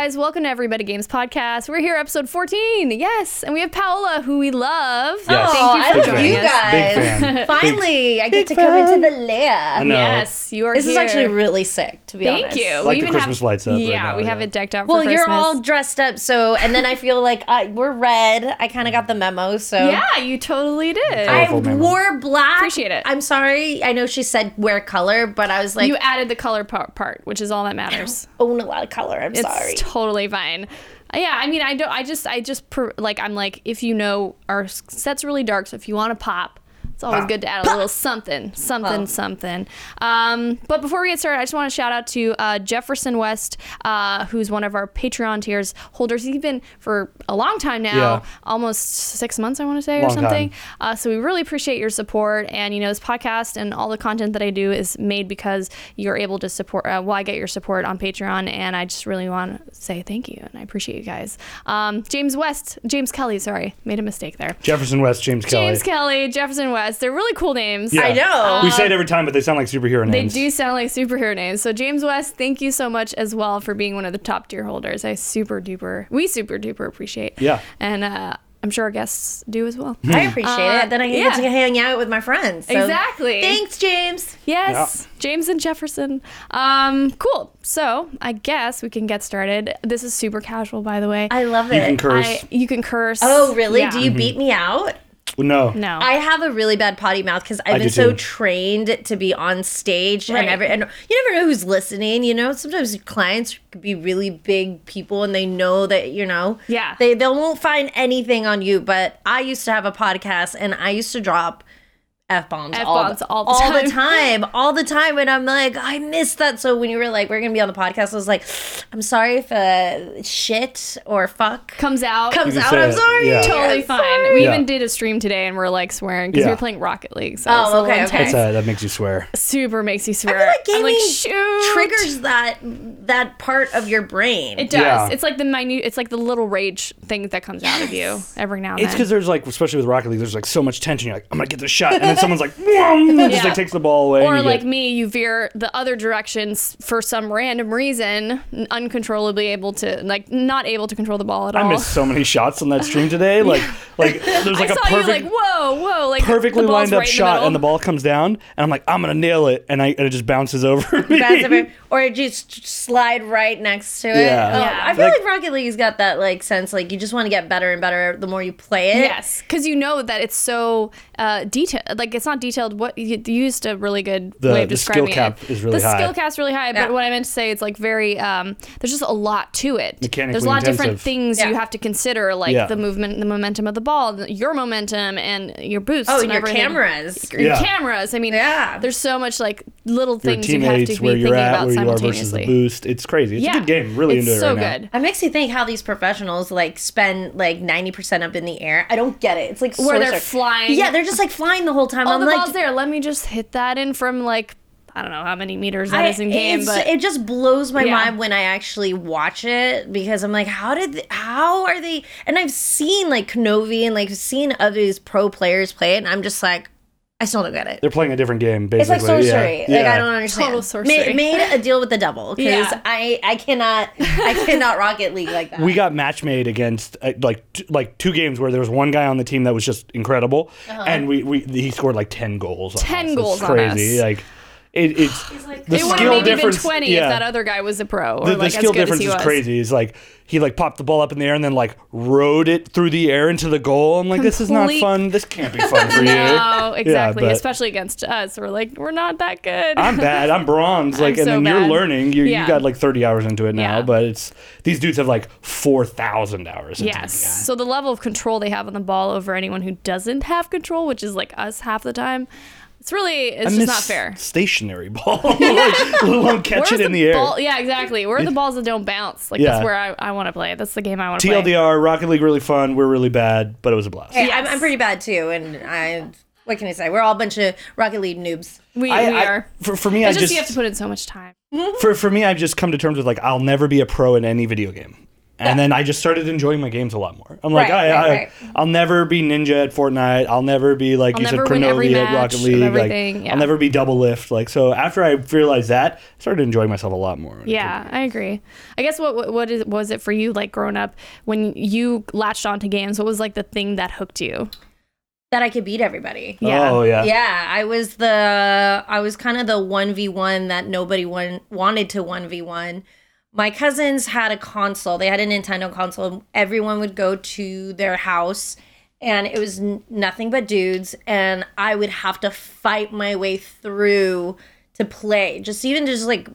guys? Welcome to Everybody Games Podcast. We're here, episode 14. Yes. And we have Paola, who we love. Yes. Thank oh, you Oh, for I love joining you us. guys. Big. Finally, I get to big come into the lair. know. Yes, you are This is here. actually really sick, to be Thank honest. you. Like we the even Christmas have, lights up right Yeah, now, we have yeah. it decked out for Well, Christmas. you're all dressed up, so and then I feel like I, we're red. I kind of got the memo, so Yeah, you totally did. I memo. wore black. Appreciate it. I'm sorry. I know she said wear color, but I was like, you added the color part, part, which is all that matters. own a lot of color. I'm It's sorry. It's totally fine. Yeah, I mean, I don't. I just, I just per, like. I'm like, if you know, our set's really dark, so if you want to pop, it's always good to add a little something, something, something. Um, but before we get started, I just want to shout out to uh, Jefferson West, uh, who's one of our Patreon tiers holders. He's been for a long time now, Yeah. almost six months, I want to say, or something. Uh, so we really appreciate your support. And you know, this podcast and all the content that I do is made because you're able to support. Uh, well, I get your support on Patreon, and I just really want to say thank you, and I appreciate you guys. Um, James West, James Kelly, sorry, made a mistake there. Jefferson West, James Kelly. James Kelly, Jefferson West. They're really cool names. Yeah. I know. we say it every time, but they sound like superhero names. They do sound like superhero names. So James West, thank you so much as well for being one of the top tier holders. I super duper, we super duper appreciate. Yeah. And uh, I'm sure our guests do as well. I appreciate Uh, it. Then I can yeah. get to hang out with my friends. So Exactly. Thanks, James. Yes, James and Jefferson. Um, cool. So I guess we can get started. This is super casual, by the way. I love it. you it. can curse. I- you can curse. oh, really? Yeah. Do you beat me out? No. No. I have a really bad potty mouth because I've I been so too. trained to be on stage Right. and every and you never know who's listening. You know, sometimes clients could be really big people and they know that you know. Yeah. They they won't find anything on you. But I used to have a podcast and I used to drop. F bombs all, F-bombs the- all the all the time. time, all the time, and I'm like, I missed that. So when you were like, we're gonna be on the podcast, I was like, I'm sorry if uh, shit or fuck comes out. comes out. say I'm it. sorry. Yeah. totally I'm fine. sorry. We Yeah. even did a stream today and we're like swearing because we Yeah. were playing Rocket League. So Oh, it's a little okay, okay. intense. Uh, that makes you swear. Super makes you swear. I feel like I'm gaming like, shoot. triggers that that part of your brain. It does. Yeah. It's like the minute. It's like the little rage thing that comes out of you every now and It's then. because there's like, especially with Rocket League, there's like so much tension. You're like, I'm gonna get this shot, and then someone's like, "Whoom," just Yeah. like takes the ball away. or like get, me, you veer the other directions for some random reason, uncontrollably able to like not able to control the ball at all. I all. missed so many shots on that stream today. Like, like there's like I a saw perfect, you like whoa, whoa, like perfectly lined up right in the shot, and the ball comes down, and I'm like, I'm gonna nail it, and I and it just bounces over me. That's or it just slide right next to it. Yeah. Oh, Yeah. I feel Like- like, Rocket League's got that like sense like you just want to get better and better the more you play it. Yes, because you know that it's so uh, detailed. Like it's not detailed. What you, you used a really good The- way of the skill describing cap it. is really the high. skill cap's really high. Yeah. But what I meant to say, it's like very. Um, there's just a lot to it. Mechanically There's a lot of different intensive. things you have to consider, like Yeah. the movement, the momentum of the ball, your momentum, and your boost. Oh, and and your everything. cameras. Your Yeah. cameras. I mean, Yeah. There's so much like little things you have to be where thinking you're at, about where you are versus simultaneously. the boost. It's crazy. It's yeah, a good game. Really it's into it so right now. good. It makes me think how these professionals like spend like ninety percent up in the air. I don't get it. It's like Where they're flying. Yeah, they're just like flying the whole time. Oh, I'm the like, ball's there. Let me just hit that in from like I don't know how many meters that I- is in game, but it just blows my Yeah. mind when I actually watch it because I'm like, how did, th- how are they? And I've seen like Kronovi and like seen others pro players play it, and I'm just like, I still don't get it. They're playing a different game, basically. It's like sorcery. Yeah. Like yeah. I don't understand. Total sorcery. Ma- made a deal with the devil because Yeah. I I cannot I cannot Rocket League like that. we got match made against uh, like t- like two games where there was one guy on the team that was just incredible, and we, we he scored like ten goals. On 10 us. It's goals on crazy. us. Like it, it's the it would have skill maybe been difference. 20 yeah. if that other guy was a pro or the, the like skill as difference is crazy. He's like he like popped the ball up in the air and then like rode it through the air into the goal. I'm like, this is not fun. This can't be fun for you. No, exactly. but- Especially against us. We're like, we're not that good. I'm bad. I'm bronze. Like, and so then you're learning. You Yeah. you got like 30 hours into it now, Yeah. but it's these dudes have like 4,000 hours. Into yes. The. So the level of control they have on the ball over anyone who doesn't have control, which is like us half the time, it's really, it's I just not fair. Stationary ball. like, let alone catch Where's it in the, air. Yeah, exactly. Where are the balls that don't bounce? Like Yeah. that's where I, I want to play. That's the game I want to play. TLDR, Rocket League, really fun. We're really bad, but it was a blast. Hey, Yes. I'm, I'm pretty bad too, and I what can I say? We're all a bunch of Rocket League noobs. We, I- we I- are. For, for me, It's I just, just, you have to put in so much time. for, for me, I've just come to terms with like I'll never be a pro in any video game, and then I just started enjoying my games a lot more. I'm like, Right, I, right, I, right. I'll never be ninja at Fortnite. I'll never be like I'll you said, never win every Kronovi at match Rocket of League. Like, everything, yeah. I'll never be Doublelift. Like so, after I realized that, I started enjoying myself a lot more. Yeah, I agree. I guess what what- what is, was it for you like growing up when you latched onto games? What was like the thing that hooked you? that I could beat everybody. Oh, yeah. Oh yeah. Yeah, I was the I was kind of the 1v1 that nobody won, wanted to 1v1. My cousins had a console. They had a Nintendo console. Everyone would go to their house and it was n- nothing but dudes and I would have to fight my way through to play. Just even just like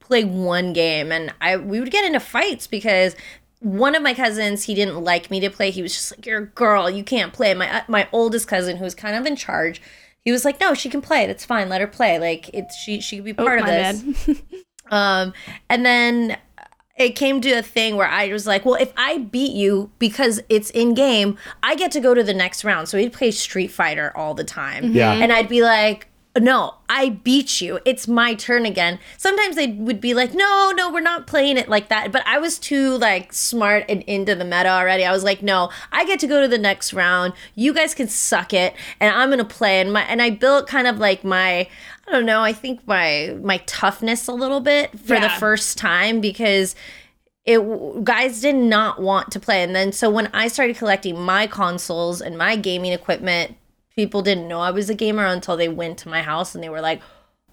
play one game and I we would get into fights because one of my cousins he didn't like me to play. He was just like you're a girl, you can't play. My uh, my oldest cousin who was kind of in charge, he was like no, she can play. That's fine. Let her play. Like it's she she could be part of Oh, my this. Um, and then it came to a thing where I was like, well, if I beat you because it's in game, I get to go to the next round. So we'd play Street Fighter all the time. Yeah. And I'd be like, no, I beat you. It's my turn again. Sometimes they would be like, no, no, we're not playing it like that. But I was too like smart and into the meta already. I was like, no, I get to go to the next round. You guys can suck it, and I'm gonna play. And my and I built kind of like my, I don't know, I think my my toughness a little bit for the first time because it guys did not want to play and then so when i started collecting my consoles and my gaming equipment people didn't know i was a gamer until they went to my house and they were like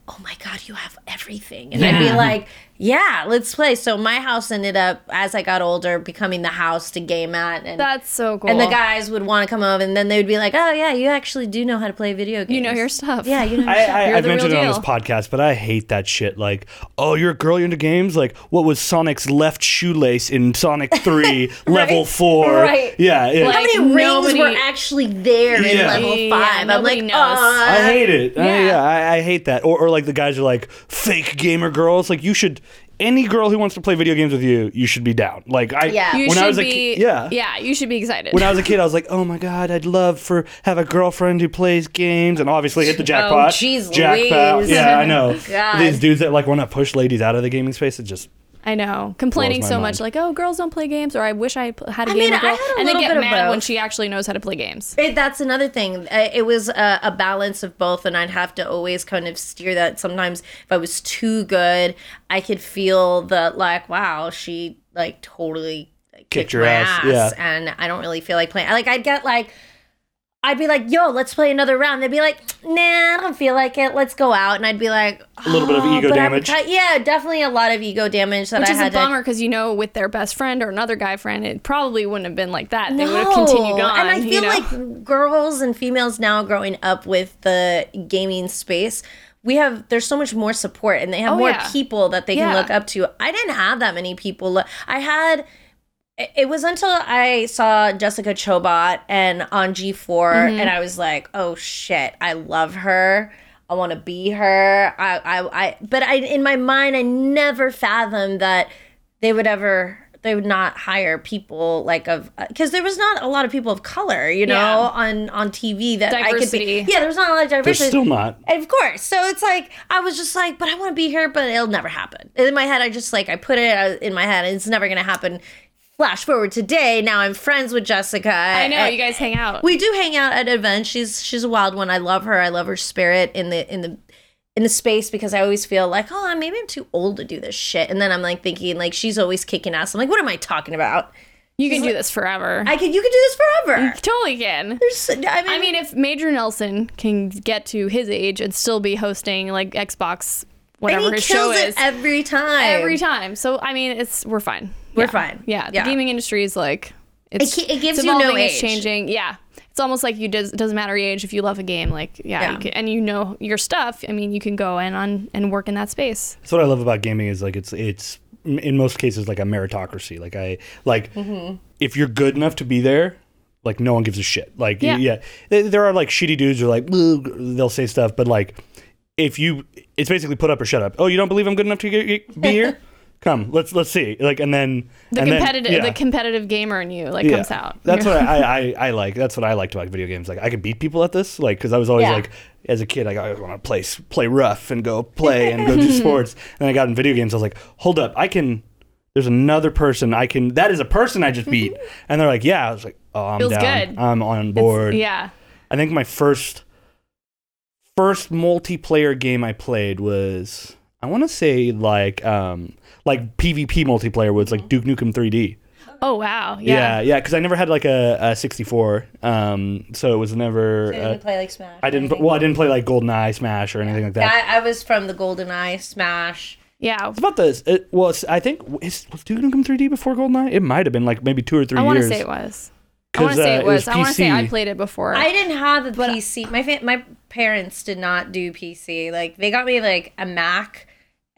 oh my god you have everything. And i'd be like yeah let's play so my house ended up as i got older becoming the house to game at and That's so cool. and the guys would want to come over and then they would be like oh yeah you actually do know how to play video games you know your stuff. yeah you know I, I, You're I've the real mentioned it on this deal. podcast, but I hate that shit. Like, oh, you're a girl, you're into games? Like, what was Sonic's left shoelace in Sonic 3, level 4? Right. Yeah. it- Like, how many rings nobody- were actually there in Yeah. level Yeah, five? I'm like, knows. uh, I hate it. I- Yeah. Yeah, I, I hate that. Or, or like the guys are like fake gamer girls. Like you should, any girl who wants to play video games with you, you should be down. Like I, Yeah. You when should I was a be. kid, yeah, Yeah, you should be excited. When I was a kid, I was like, oh my god, I'd love for have a girlfriend who plays games, and obviously hit the oh, jackpot. jeez jackpot. Louise. Yeah, I know. God. These dudes that like want to push ladies out of the gaming space, it just I know, complaining so mind. much, like, "Oh, girls don't play games," or "I wish I pl- had a I gamer mean, I girl," had a and then little get bit of mad when she actually knows how to play games. It, that's another thing. It was a, a balance of both, and I'd have to always kind of steer that. Sometimes, if I was too good, I could feel the like, wow, she like totally like, kicked, your my ass, ass, yeah. and I don't really feel like playing. Like, I'd get like. I'd be like, "Yo, let's play another round." They'd be like, "Nah, I don't feel like it. Let's go out." And I'd be like, A little bit of "Oh, ego but I'm damage. ti- yeah, definitely a lot of ego damage that Which I is a had bummer because you know, with their best friend or another guy friend, it probably wouldn't have been like that. They would have continued on. And I you feel know? like girls and females now growing up with the gaming space, we have there's so much more support and they have Oh, more yeah. people that they can look up to. I didn't have that many people. I had it- it was until I saw Jessica Chobot and on G4 Mm-hmm. and I was like, "Oh shit, I love her." I want to be her. I, I, I, but I, in my mind, I never fathomed that they would ever, they would not hire people like of, because there was not a lot of people of color, you know, Yeah. on on TV that I could Diversity. be. Yeah, there was not a lot of diversity. there's diversity. still not. Of course. So it's like I was just like, but I want to be here, but it'll never happen. In my head, I just like I put it uh, in my head, and it's never gonna happen. Flash forward today. Now I'm friends with Jessica. I know you guys hang out. We do hang out at events. She's she's a wild one. I love her. I love her spirit in the in the in the space because I always feel like, oh, maybe I'm too old to do this shit. And then I'm like thinking, like she's always kicking ass. I'm like, what am I talking about? you can do this forever. I could you could do this forever. totally can. There's, I mean, I mean, if Major Nelson can get to his age and still be hosting like Xbox, whatever his show is, every time. every time. So I mean, it's we're fine. We're Yeah. fine. Yeah, Yeah. the gaming industry is like it's It it gives it's you no evolving, It's age. changing. Yeah, it's almost like you does. It doesn't matter your age if you love a game. Like yeah, Yeah. You can, and you know your stuff. I mean, you can go in on and work in that space. That's what I love about gaming is like it's it's in most cases like a meritocracy. Like I like Mm-hmm. if you're good enough to be there, like no one gives a shit. Like Yeah. yeah, There- there are like shitty dudes who are like they'll say stuff, but like if you, it's basically put up or shut up. Oh, you don't believe I'm good enough to get, get- be here? Come, let's let's see. Like and then The and then- competitive, yeah. the competitive gamer in you like Yeah. comes out. That's what I, I, I like. That's what I liked about video games. Like I could beat people at this, like because I was always Yeah. like, as a kid, like, I always want to play play rough and go play and go do sports. And I got in video games. I was like, hold up, I can There's another person I can. That is a person I just beat, and they're like, "Yeah." I was like, "Oh, I'm Feels down. good. I'm on board." Yeah. I think my first first multiplayer game I played was I want to say like um like PvP multiplayer was like Duke Nukem 3D. Oh wow. Yeah, Yeah. yeah, because I never had like a, a 64, um, so it was never. I Uh, didn't play like Smash. I didn't. Well, I didn't play like GoldenEye, Smash, or anything like that. Yeah, I, I was from the GoldenEye Smash. Yeah. It's about this. It, well, I think is, was Duke Nukem 3D before GoldenEye? It might have been like maybe two or three I want to years. say it was. I want to say uh, it it was was. I want to say I played it before. I didn't have a PC. My fa- my parents did not do PC. Like they got me like a Mac,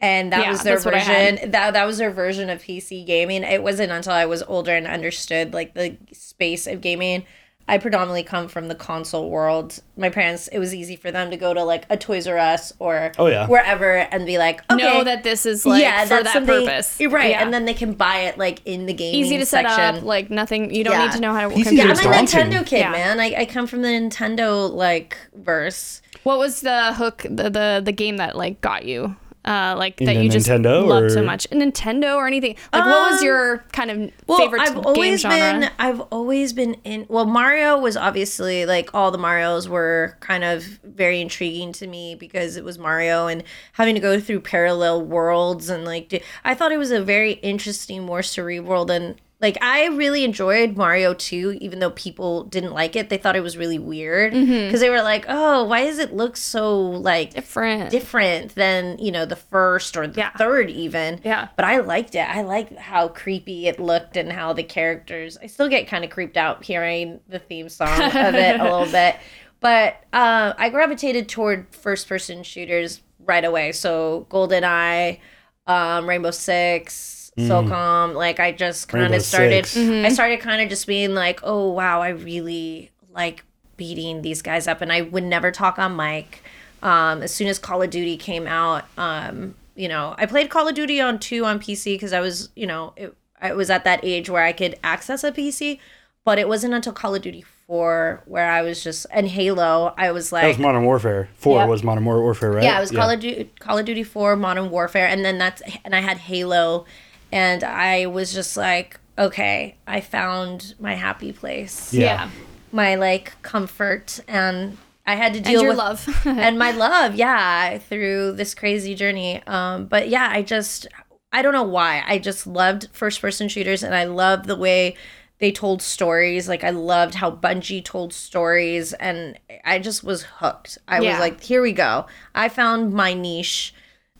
and that Yeah, was their that's what I had. version. That that was their version of PC gaming. It wasn't until I was older and understood like the space of gaming. I predominantly come from the console world. My parents, it was easy for them to go to like a Toys R Us or Oh, yeah. wherever and be like, okay, know that this is like yeah, for that's that purpose. Right, Yeah. and then they can buy it like in the game. easy to set section. up. Like nothing. You don't Yeah. need to know how to work. PCs yeah, I'm a. Nintendo kid, Yeah. man. I, I come from the Nintendo like verse. What was the hook? The the, the game that like got you? Uh, like In that the you just Nintendo, loved so much. Nintendo or anything? Like what was Um, your kind of Well, favorite I've game always genre? been I've always been in well Mario was obviously like all the Marios were kind of very intriguing to me because it was Mario and having to go through parallel worlds and like do- I thought it was a very interesting more cerebral than like I really enjoyed Mario 2 even though people didn't like it they thought it was really weird because Mm-hmm. they were like oh why does it look so like Different. different than you know the first or the Yeah. third even Yeah. but i liked it i liked how creepy it looked and how the characters i still get kind of creeped out hearing the theme song of it a little bit but uh, i gravitated toward first person shooters right away so goldeneye um, rainbow six SOCOM, like I just kind of started. Six. I started kind of just being like, oh wow, I really like beating these guys up, and I would never talk on mic. Um, as soon as Call of Duty came out, um, you know, I played Call of Duty on two on PC because I was, you know, it, I was at that age where I could access a PC, but it wasn't until Call of Duty four where I was just and Halo, I was That like, was Modern Warfare. Four Yep. was Modern Warfare, right? yeah, it was Call of Duty, Call of Duty Four, Modern Warfare, and then that's and I had Halo, and I was just like, okay, I found my happy place, Yeah. yeah. my like comfort, and I had to And deal your with love. and my love, yeah, through this crazy journey. Um, but yeah, I just I don't know why. I just loved first person shooters and I loved the way they told stories. Like I loved how Bungie told stories and I just was hooked. I Yeah. was like, here we go. I found my niche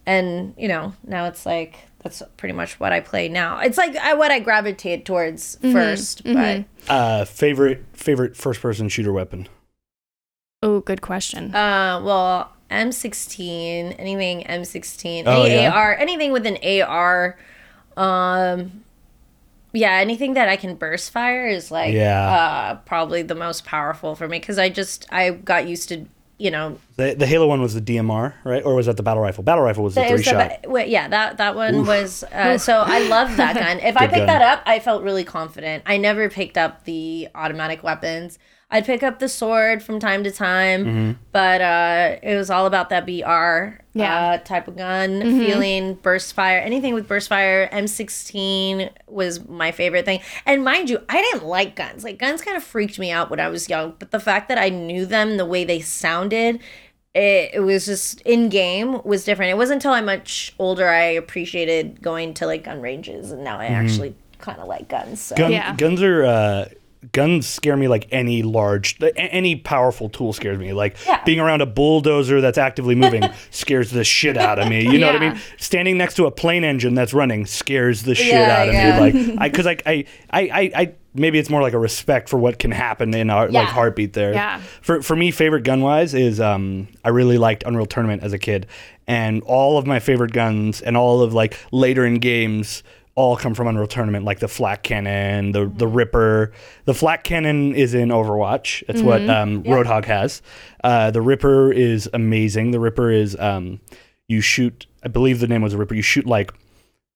and you know, now it's like that's pretty much what I play now. It's like I, what I gravitate towards 1st but Uh, favorite favorite first person shooter weapon. oh, good question. Uh, well, M16, anything M16, Oh, any yeah? AR, anything with an AR. Um, yeah, anything that I can burst fire is like Yeah. uh, probably the most powerful for me because I just I got used to you know The, the Halo one was the DMR, right? Or was that the battle rifle? Battle rifle was the it three was shot. ba- wait, yeah that that one was uh, so I love that gun. If I picked gun. that up, I felt really confident. I never picked up the automatic weapons. I'd pick up the sword from time to time, Mm-hmm. but uh, it was all about that BR Yeah. uh, type of gun, feeling burst fire. Anything with burst fire, M16 was my favorite thing. And mind you, I didn't like guns. Like guns kind of freaked me out when I was young, but the fact that I knew them, the way they sounded, it, it was just in game was different. It wasn't until I'm much older I appreciated going to like gun ranges, and now I actually kind of like guns. So. Gun, Yeah. Guns are uh, guns scare me like any large, any powerful tool scares me. Like Yeah. being around a bulldozer that's actively moving scares the shit out of me. You know what I mean? Standing next to a plane engine that's running scares the shit Yeah, out of yeah. me. Like I, because I, I, I, I, maybe it's more like a respect for what can happen in our Yeah. like heartbeat there. Yeah. For for me, favorite gun wise is um I really liked Unreal Tournament as a kid, and all of my favorite guns and all of like later in games all come from Unreal Tournament, like the flak cannon, the the Ripper. The flak cannon is in Overwatch. It's what um, Roadhog has. Uh, the Ripper is amazing. The Ripper is um, you shoot. I believe the name was a Ripper. You shoot like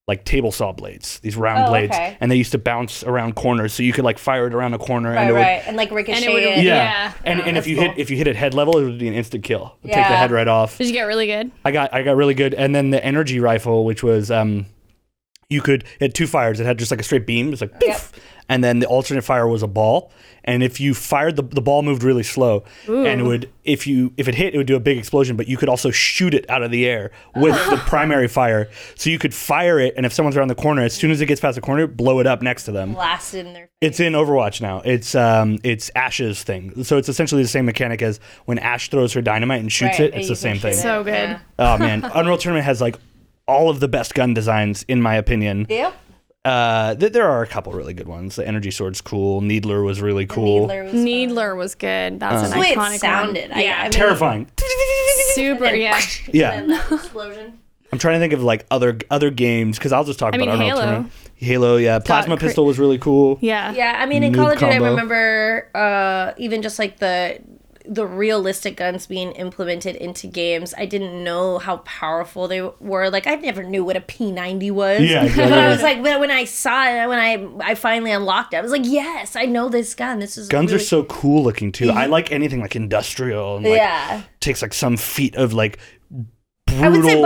like table saw blades, these round Oh, blades, okay. and they used to bounce around corners, so you could like fire it around a corner, and Right, it would right, and like ricochet. would- it. yeah. Yeah. And Oh, and if you cool. hit if you hit at head level, it would be an instant kill. It'd Take the head right off. Did you get really good? I got I got really good. And then the energy rifle, which was um, you could it had two fires. It had just like a straight beam. It was like poof. And then the alternate fire was a ball. And if you fired the, the ball moved really slow and it would if you if it hit it would do a big explosion, but you could also shoot it out of the air with the primary fire. So you could fire it and if someone's around the corner, as soon as it gets past the corner, blow it up next to them. Blasted in their face. It's in Overwatch now. It's um it's Ash's thing. So it's essentially the same mechanic as when Ash throws her dynamite and shoots Right, it. It's the same thing. it. So good. Yeah. Oh man, Unreal Tournament has like all of the best gun designs in my opinion. Yep. Uh, th- there are a couple really good ones. The Energy Sword's cool. Needler was really cool. Needler was. Needler was good. That's an That's the way it sounded. one. I- yeah, I mean- Terrifying. super. Yeah. Yeah, explosion. I'm trying to think of like other other games because I'll just talk I about mean, Halo. Tournament. Halo, yeah. Plasma cra- Pistol was really cool. Yeah. Yeah, I mean, in Noob Call of Duty, I remember uh, even just like the the realistic guns being implemented into games. I didn't know how powerful they were. Like, I never knew what a P90 was. Yeah, exactly. But I was like, when, when I saw it, when I I finally unlocked it, I was like, yes, I know this gun. This is Guns are so cool looking too. I like anything like industrial and like yeah. takes like some feat of like brutal. I would say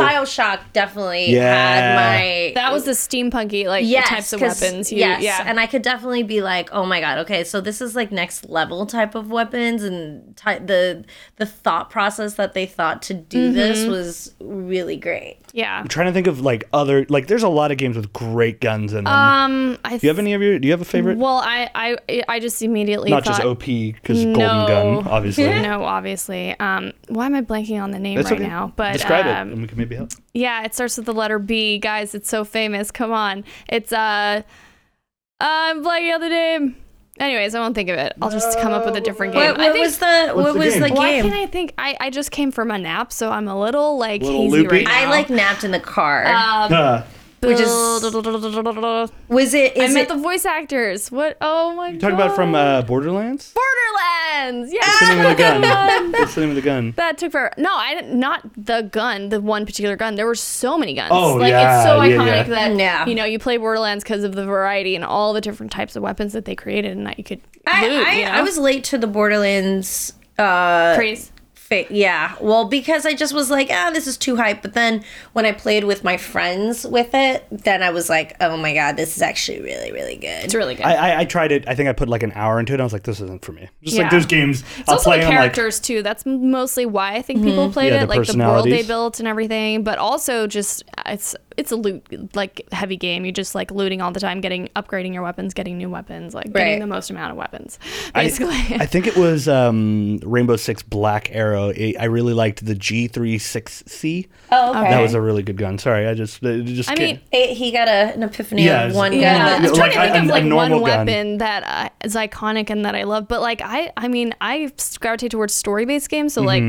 Bioshock definitely Yeah. had my That was the steampunky like yes, types of weapons. You, yes, Yeah. and I could definitely be like, oh my god, okay, so this is like next level type of weapons, and ty- the the thought process that they thought to do this Mm-hmm. was really great. Yeah. I'm trying to think of like other like. There's a lot of games with great guns in them. Um, I do you have any of your? Do you have a favorite? well, I I I just immediately Not thought, just OP because No. Golden Gun, obviously. No, obviously. Um, why am I blanking on the name That's right okay. now? But Describe it, um, and we can maybe help. Yeah, it starts with the letter B. Guys, it's so famous. Come on. It's uh I'm blanking on the name. Anyways, I won't think of it. I'll just come up with a different game. What, I think was the what the was game? the why can't I think I, I just came from a nap, so I'm a little like Little hazy loopy? right now. I like napped in the car. um, Uh, which is- I was it? Is met it? the voice actors. What? Oh my god. talk about from uh, Borderlands. Borderlands. Yeah. What's the name of the gun? What's the name of the gun? That took forever. No, I didn't. Not the gun, the one particular gun. There were so many guns. Oh, like yeah, it's so yeah, iconic yeah. that Yeah. you know you play Borderlands because of the variety and all the different types of weapons that they created and that you could I, loot. I, you know? I was late to the Borderlands. Uh, crazy. Fa- yeah, well, because I just was like, ah, this is too hype. But then when I played with my friends with it, then I was like, oh my god, this is actually really, really good. It's really good. I, I I tried it. I think I put like an hour into it. And I was like, this isn't for me. Just Yeah. like those games. It's I'll also play the them like characters too. That's mostly why I think people played Yeah, it, the like the world they built and everything. But also just it's it's a loot like heavy game. You're just like looting all the time, getting upgrading your weapons, getting new weapons, like Right. getting the most amount of weapons. I- Basically, I think it was um, Rainbow Six Black Arrow. It, I really liked the G36C. Oh, okay. That was a really good gun. Sorry, I just it just I can't- mean, It- he got a, an epiphany Yeah, of one Yeah, gun. I was that- trying like to think a- of like one gun. weapon that uh, is iconic and that I love. But like I, I mean, I gravitate towards story-based games, so like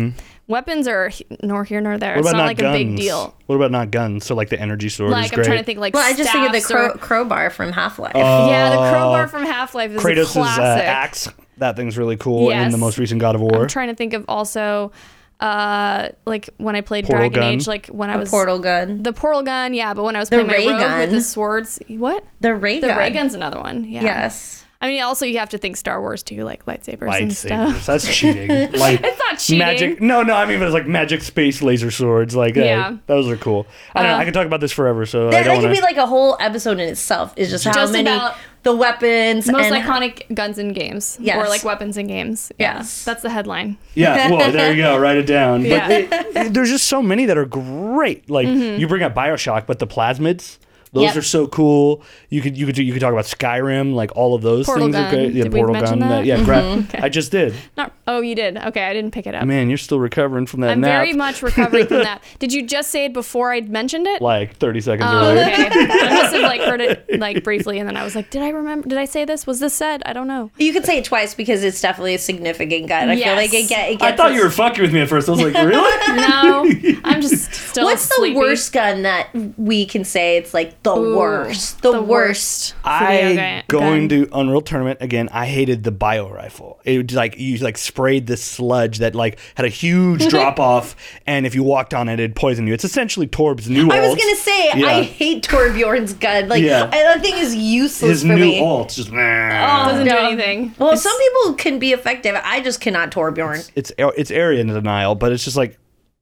weapons are nor here nor there. What It's not not like guns? a big deal. What about not guns? So like the energy sword is Like I'm great. trying to think like well, I just think of the staffs or- crow, crowbar from Half Life. yeah, the Uh, crowbar from Half Life is a Kratos' uh, axe. That thing's really cool in the most recent God of War. I'm trying to think of also, uh, like when I played Portal Dragon gun. Age, like when I a was portal gun. the portal gun, yeah. But when I was The playing my ray rogue with the swords, what? The ray The gun. ray gun's another one. Yeah. Yes. I mean, also you have to think Star Wars too, like lightsabers, and Lightsabers. stuff. That's cheating. Like It's not cheating. magic. No, no. I mean, it's like magic space laser swords. Like, uh, Yeah. those are cool. I don't know. Uh, I could talk about this forever. So I That, don't that could want be like a whole episode in itself. Is just how Just many about the weapons Most and iconic guns in games, Yes. or like weapons in games. Yeah, Yes. that's the headline. Yeah, well, there you go. Write it down. Yeah. But it- it- there's just so many that are great. Like Mm-hmm. you bring up Bioshock, but the plasmids, those Yep. are so cool. You could you could do, you could talk about Skyrim, like all of those Portal things gun. are great. Yeah, Did portal mention gun. that? yeah, gra- Okay. I just did. Not. Oh, you did. Okay, I didn't pick it up. Man, you're still recovering from that I'm nap. very much recovering from that. Did you just say it before I mentioned it? like 30 seconds Oh, earlier. okay. I must have like heard it like briefly, and then I was like, "Did I remember? Did I say this? Was this said? I don't know." you could say it twice because it's definitely a significant gun. I feel like it, get, it I thought us- you were fucking with me at first. I was like, really? No, I'm just still. What's the worst gun that we can say it's like the Ooh, worst? The, worst. I video going gun. to Unreal Tournament again. I hated the bio rifle. It was like you like sprayed this sludge that like had a huge drop off, and if you walked on it, it'd poison you. It's essentially Torb's new. I was gonna say Yeah. I hate Torbjorn's gun. Like Yeah. that thing is useless his for new me. alt. Just Oh, Doesn't do anything. Well, It's- some people can be effective. I just cannot Torbjorn. it's it's area denial, but it's just like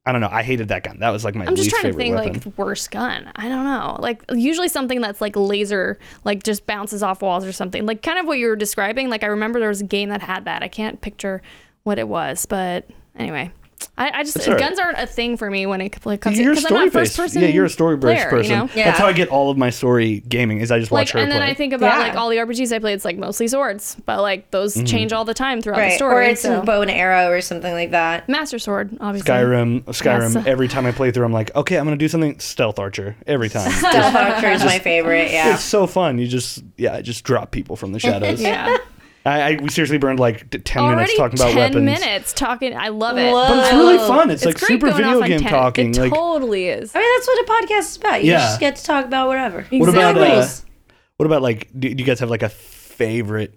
I don't know. I hated that gun. That was like my I'm just trying to think weapon. like worst gun. I don't know. Like usually something that's like laser, like just bounces off walls or something. Like kind of what you were describing. Like I remember there was a game that had that. I can't picture what it was, but anyway. I, I just That's all right. guns aren't a thing for me when it comes to you're a because I'm not story a first based. person. Yeah, you're a story based player, person. You know? Yeah. That's how I get all of my story gaming. Is I just watch Like her and then play. I think about Yeah. like all the RPGs I play. It's like mostly swords, but like those Mm-hmm. change all the time throughout the Right. story. Or it's so. bow and arrow or something like that. Master Sword, obviously. Skyrim, Skyrim. Yes. Every time I play through, I'm like, okay, I'm gonna do something stealth archer every time. Stealth Archer is my favorite. Yeah. It's so fun. You just yeah, just drop people from the shadows. Yeah. I, I we seriously burned like t- ten minutes Already talking about 10 weapons. minutes talking. I love it. Whoa. But it's really fun. It's, It's like great super going video off on game 10. talking. It like totally is. I mean, that's what a podcast is about. You Yeah. just get to talk about whatever. what about uh, Exactly. what about like do, do you guys have like a favorite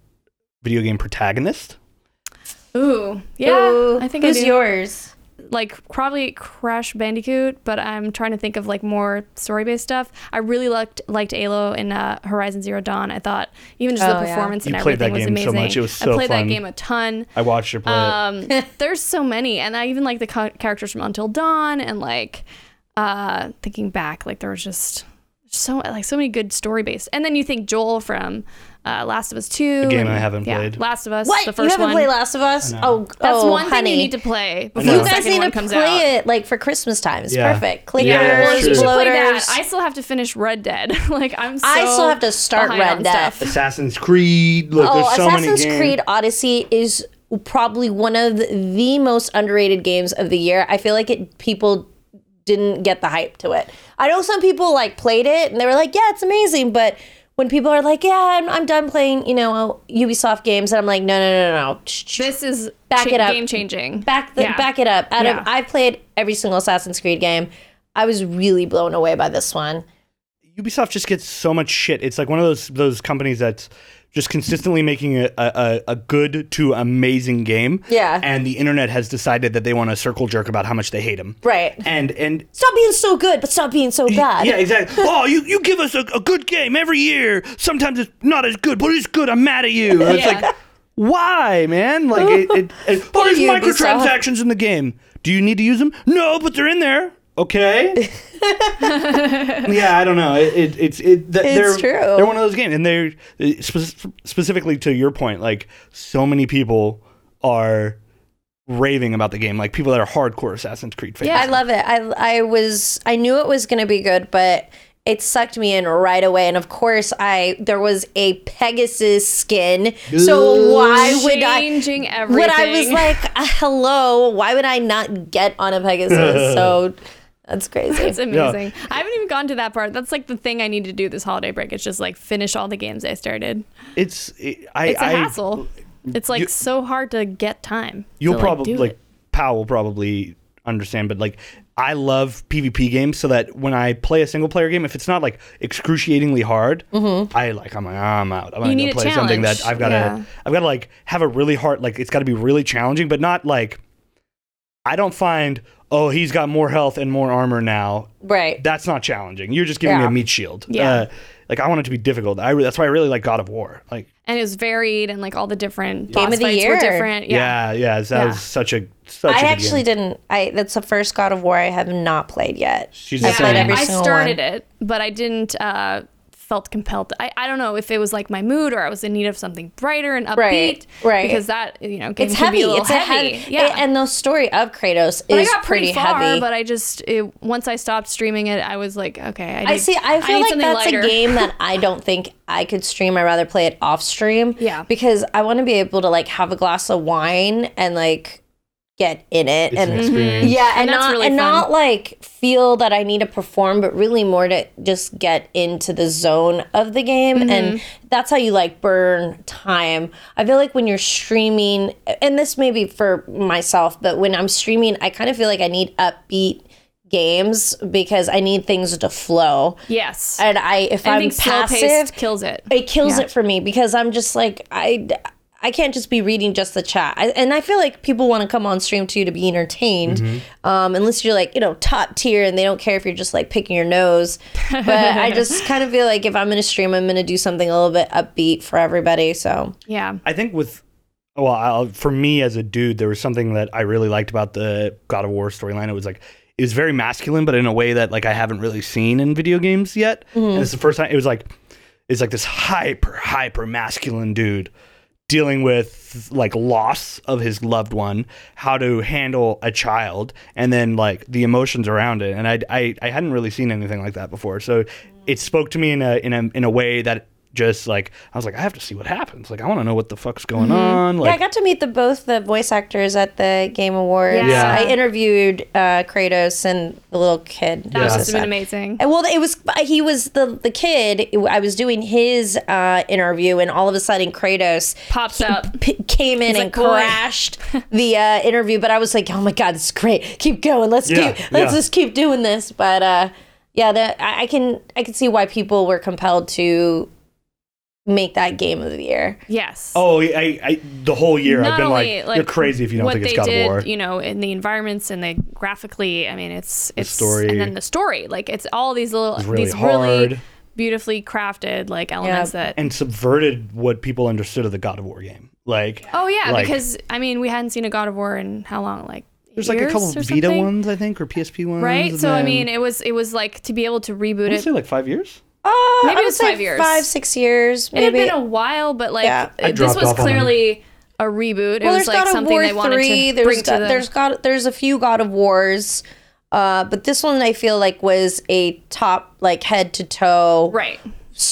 video game protagonist? Ooh, yeah. Ooh, I think who's I do. yours? Like probably Crash Bandicoot, but I'm trying to think of like more story-based stuff. I really liked liked Aloy in uh, Horizon Zero Dawn. I thought even just Oh, the yeah. performance and You played that everything was game so amazing. much. It was so I played fun. that game a ton. I watched her play it. Um, there's so many, and I even like the co- characters from Until Dawn, and like uh, thinking back, like there was just so like so many good story based. And then you think Joel from uh, Last of Us Two, A game and- I haven't yeah, played. Last of Us, What? the You first haven't one. played Last of Us? Oh, That's oh, one honey. thing you need to play before You guys need one to play out. it like for Christmas time. It's Yeah. perfect. Click Yeah, Yeah, well, you should play that. I still have to finish Red Dead. like I'm so I still have to start Red Dead. stuff. Assassin's Creed. Look, Oh, there's so Assassin's games. Creed Odyssey is probably one of the most underrated games of the year. I feel like it people didn't get the hype to it. I know some people like played it and they were like, "Yeah, it's amazing," but when people are like, "Yeah, I'm, I'm done playing," you know, Ubisoft games, and I'm like, "No, no, no, no, no. Shh, shh. This is Back cha- it up. game changing. back the Yeah. back it up." Out Yeah. of I've played every single Assassin's Creed game. I was really blown away by this one. Ubisoft just gets so much shit. It's like one of those those companies that's just consistently making a, a, a good to amazing game. Yeah. And the internet has decided that they want to circle jerk about how much they hate him. Right. And and Stop being so good, but stop being so bad. yeah, exactly. oh, you, you give us a, a good game every year. Sometimes it's not as good, but it's good. I'm mad at you. It's Yeah. like, why, man? Like, it, it, it, oh, there's microtransactions in the game. Do you need to use them? No, but they're in there. Okay. yeah, I don't know. It, it it's it. th- It's they're, true. They're one of those games, and they're spe- specifically to your point. Like, so many people are raving about the game. Like people that are hardcore Assassin's Creed fans. Yeah. I love it. I I was I knew it was gonna be good, but it sucked me in right away. And of course, I there was a Pegasus skin. So why would I? changing When? I was like, uh, hello, why would I not get on a Pegasus? so that's crazy. It's amazing. I haven't even gone to that part. That's like the thing I need to do this holiday break. It's just like finish all the games I started. It's it, I, It's a I, hassle. It's like you- so hard to get time. You'll to, like, probably like it. Paola will probably understand, but like I love PvP games so that when I play a single player game, if it's not like excruciatingly hard, I like I'm like "Ah, I'm out. I'm gonna Mm-hmm. need go a play something that. I've got to Yeah. I've got to like have a really hard like it's got to be really challenging, but not like I don't find oh he's got more health and more armor now. right. That's not challenging. You're just giving me Yeah. a meat shield. Yeah. Uh, like I want it to be difficult. I re- that's why I really like God of War. Like and it was varied and like all the different Game boss of the fights year. were different. Yeah. yeah, yeah, that Yeah. was such a such a I good actually game. didn't. I that's the first God of War I have not played yet. She's I the played same. every I single started one. it, but I didn't uh felt compelled. I, I don't know if it was like my mood or I was in need of something brighter and upbeat. Right, right. Because that you know It's can heavy. Be a it's heavy. heavy. Yeah. And the story of Kratos but is I got pretty, pretty, far, heavy. but I just it, once I stopped streaming it, I was like, okay, I, need, I see. I feel need like that's lighter. a game that I don't think I could stream. I'd rather play it off stream. Yeah. Because I want to be able to like have a glass of wine and like get in it It's and an yeah, and, And not really and fun. not like feel that I need to perform, but really more to just get into the zone of the game, Mm-hmm. and that's how you like burn time. I feel like when you're streaming, and this may be for myself, but when I'm streaming, I kind of feel like I need upbeat games because I need things to flow. Yes. And I, if I I'm passive, kills it. it kills Yeah. it for me because I'm just like I I can't just be reading just the chat. I, and I feel like people want to come on stream too to be entertained, Mm-hmm. um, unless you're like you know top tier and they don't care if you're just like picking your nose. But I just kind of feel like if I'm gonna stream, I'm gonna do something a little bit upbeat for everybody. So Yeah. I think with well, I'll, for me as a dude, there was something that I really liked about the God of War storyline. It was like it was very masculine, but in a way that like I haven't really seen in video games yet. And it's the first time it was like it's like this hyper hyper masculine dude dealing with like loss of his loved one, how to handle a child, and then like the emotions around it. And I I, I hadn't really seen anything like that before, so it spoke to me in a in a in a way that just like I was like I have to see what happens. Like I want to know what the fuck's going on. Like yeah, I got to meet the both the voice actors at the Game Awards. Yeah. I interviewed uh, Kratos and the little kid. That must Yeah. have been amazing. And, Well, it was he was the the kid. I was doing his uh, interview, and all of a sudden, Kratos Pops up. p- came in He's and like, crashed the uh, interview. But I was like, "Oh my god, this is great! Keep going. Let's Yeah, keep let's yeah. just keep doing this." But uh, yeah, the, I I can I can see why people were compelled to make that game of the year. Yes. Oh, I, I the whole year I've Not been only, like, you're crazy if you don't what think it's they God did, of War. you know, in the environments and the graphically. I mean, it's it's story. and then the story. Like it's all these little It's really these really beautifully crafted like elements that. and subverted what people understood of the God of War game. Like oh yeah, like, because I mean, we hadn't seen a God of War in how long? Like there's like a couple or Vita something? ones, I think, or PSP ones. right? and So I mean, it was it was like to be able to reboot I it. say like five years. Uh, Maybe I it would was say five years. five six years. Maybe. It had been a while, but like Yeah. I this was off on them. clearly a reboot. It was like God something War they wanted three. to there's bring got, to the. there's got there's a few God of Wars, uh, but this one I feel like was a top like head to toe right.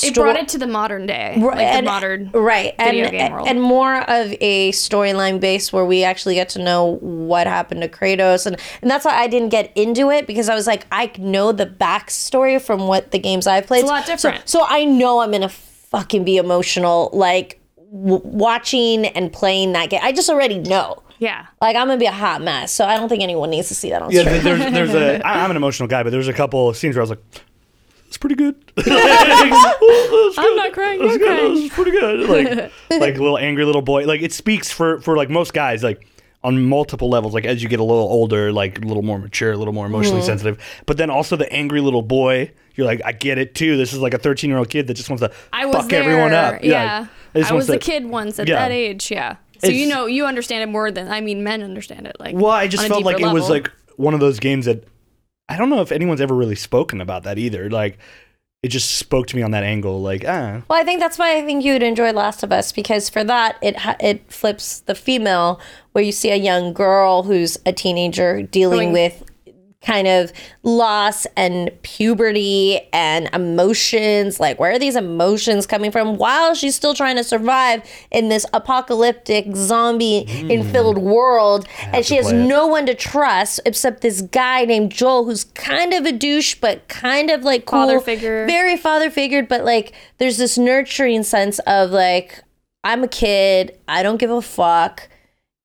It brought it to the modern day, like and- the modern right video and game world. and more of a storyline base where we actually get to know what happened to Kratos and and that's why I didn't get into it because I was like I know the backstory from what the games I've played. It's a lot So- different. So, I know I'm gonna fucking be emotional like w- watching and playing that game. I just already know. yeah. Like I'm gonna be a hot mess, so I don't think anyone needs to see that on Yeah, stream. there's there's a I- I'm an emotional guy, but there's a couple scenes where I was like, it's pretty good. I'm not crying. You're It's crying. pretty good. Like like a little angry little boy. Like it speaks for for like most guys like on multiple levels. Like as you get a little older, like a little more mature, a little more emotionally Mm-hmm. sensitive. But then also the angry little boy. You're like, I get it too. This is like a 13 year old kid that just wants to I was fuck there. everyone up. Yeah. just I wants was a kid once at Yeah. that age. Yeah. So you know, you understand it more than I mean, men understand it. Like, Well, I just felt like deeper it was like one of those games that I don't know if anyone's ever really spoken about that either. Like it just spoke to me on that angle. Like ah, Well, I think that's why I think you'd enjoy Last of Us because for that it ha- it flips the female where you see a young girl who's a teenager dealing Going- with kind of loss and puberty and emotions like where are these emotions coming from while she's still trying to survive in this apocalyptic zombie infilled world and she has it. no one to trust except this guy named Joel who's kind of a douche but kind of like cool Father figure. very father figured, but like there's this nurturing sense of like I'm a kid, I don't give a fuck,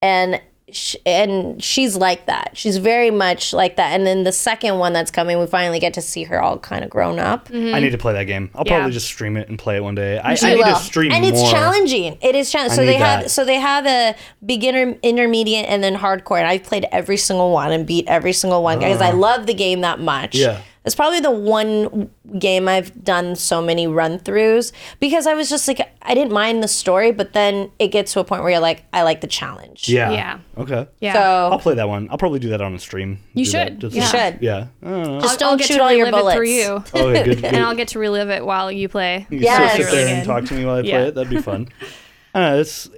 and sh- and she's like that. She's very much like that. And then the second one that's coming, we finally get to see her all kind of grown up. I need to play that game. I'll. Yeah. probably just stream it and play it one day. I, I need to stream it. and it's more. challenging. It is challenging. So need they have so they have a beginner, intermediate, and then hardcore. And I've played every single one and beat every single one because I love the game that much. Yeah. It's probably the one game I've done so many run throughs because I was just like I didn't mind the story, but then it gets to a point where you're like, I like the challenge. Yeah. Yeah. Okay. yeah. So I'll play that one. I'll probably do that on a stream. You Do that. should. Just- You should. Yeah. I don't know. just I'll don't get shoot to all your bullets. it through you. Oh, yeah, good, good. and I'll get to relive it while you play. You Yes. still sit there Really and talk to me while I play Yeah. it. That'd be fun. I don't know. It's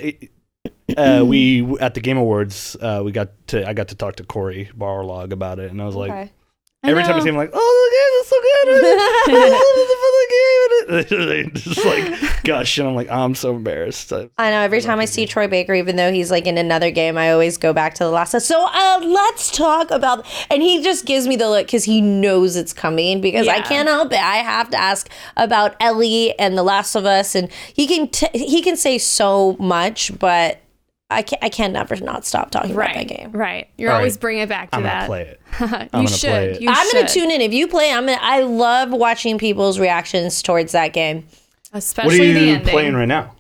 uh, we at the Game Awards. Uh, we got to I got to talk to Cory Barlog about it, and I was like, Okay. every time I see him, like, oh, the game is so good. I love the fucking game. Just like gush, and I'm like, I'm so embarrassed. I- I know. Every time I see Troy Baker, even though he's like in another game, I always go back to the last. So uh, let's talk about. And he just gives me the look because he knows it's coming. Because I can't help it. I have to ask about Ellie and The Last of Us, and he can t- he can say so much, but I can't, I can never not stop talking about that game. Right. You're All always right. bringing it back to I'm that. gonna play it. you gonna should. play it. You I'm gonna tune in if you play. I'm gonna, I love watching people's reactions towards that game. Especially What are the you ending. playing right now?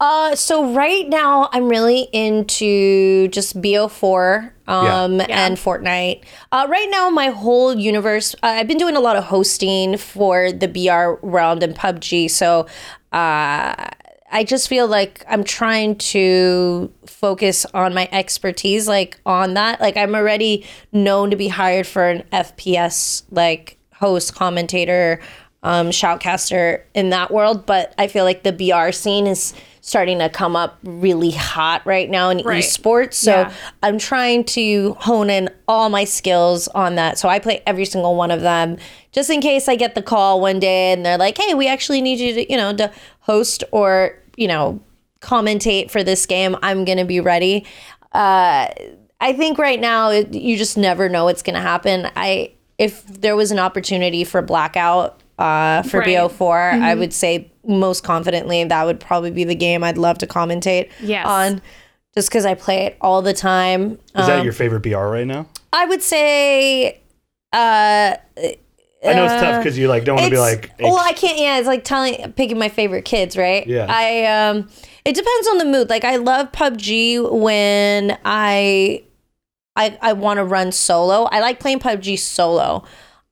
Uh, so right now I'm really into just BO4 um, Yeah. and Fortnite. Uh, right now my whole universe. Uh, I've been doing a lot of hosting for the BR round and PUBG. So uh, I just feel like I'm trying to focus on my expertise, like on that. Like I'm already known to be hired for an FPS like host, commentator, um, shoutcaster in that world, but I feel like the BR scene is starting to come up really hot right now in Right. esports. So Yeah. I'm trying to hone in all my skills on that. So I play every single one of them just in case I get the call one day and they're like, "Hey, we actually need you to, you know, to host or, you know, commentate for this game." I'm going to be ready. Uh I think right now it, you just never know what's going to happen. I if there was an opportunity for blackout uh, for Right. Mm-hmm. BO4, I would say most confidently that would probably be the game I'd love to commentate Yes. on just because I play it all the time. Is Um, that your favorite BR right now? I would say uh I know it's tough because you like don't want to be like. well i can't yeah it's like telling picking my favorite kids right Yeah. i um it depends on the mood like i love pubg when i i i want to run solo i like playing pubg solo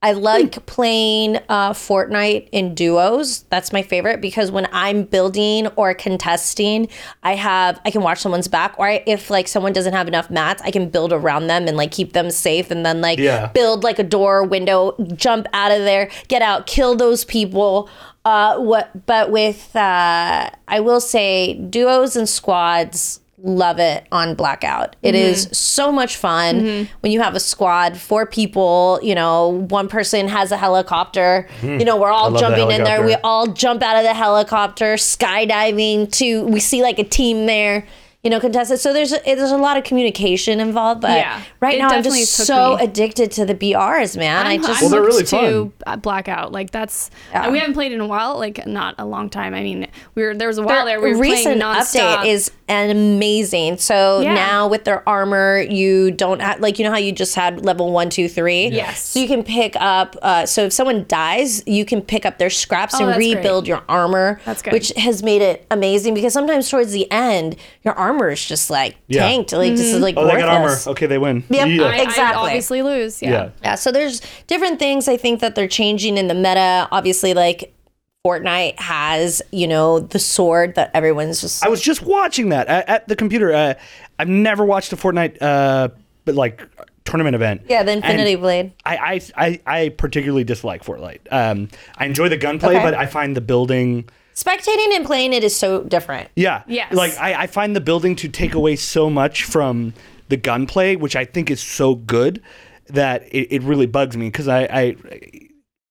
I like playing uh, Fortnite in duos. That's my favorite because when I'm building or contesting, I have I can watch someone's back, or I, if like someone doesn't have enough mats, I can build around them and like keep them safe, and then like Yeah. build like a door, window, jump out of there, get out, kill those people. Uh, what? But with uh, I will say duos and squads. Love it on Blackout. It is mm-hmm. so much fun mm-hmm. when you have a squad, four people. You know, one person has a helicopter. Mm-hmm. You know, we're all love the jumping in there. We all jump out of the helicopter, skydiving. To we see like a team there. You know, contested. So there's a, there's a lot of communication involved. But Yeah. right now, I'm just so me- addicted to the BRs, man. i I'm, just I'm Well, they're really to uh, blackout. Like that's Yeah. we haven't played in a while. Like not a long time. I mean, we were there was a while there we were recent playing nonstop. update is amazing. So Yeah. now with their armor, you don't have like you know how you just had level one, two, three. Yes. So you can pick up. Uh, so if someone dies, you can pick up their scraps Oh, and that's great. rebuild your armor. That's good. Which has made it amazing because sometimes towards the end, your armor is just like Yeah. tanked. Like this is like Oh, they got armor. worthless. Okay, they win. Yep. Yeah. I, Exactly. I obviously lose. Yeah. yeah. Yeah, so there's different things I think that they're changing in the meta. Obviously, like Fortnite has, you know, the sword that everyone's just I was just watching that at, at the computer. Uh, I've never watched a Fortnite, uh, but like tournament event. yeah, the And Infinity Blade. I, I, I, I particularly dislike Fortnite. Um, I enjoy the gunplay, Okay. but I find the building. Spectating and playing it is so different. Yeah. Yes. Like I, I find the building to take away so much from the gunplay, which I think is so good that it, it really bugs me because I, I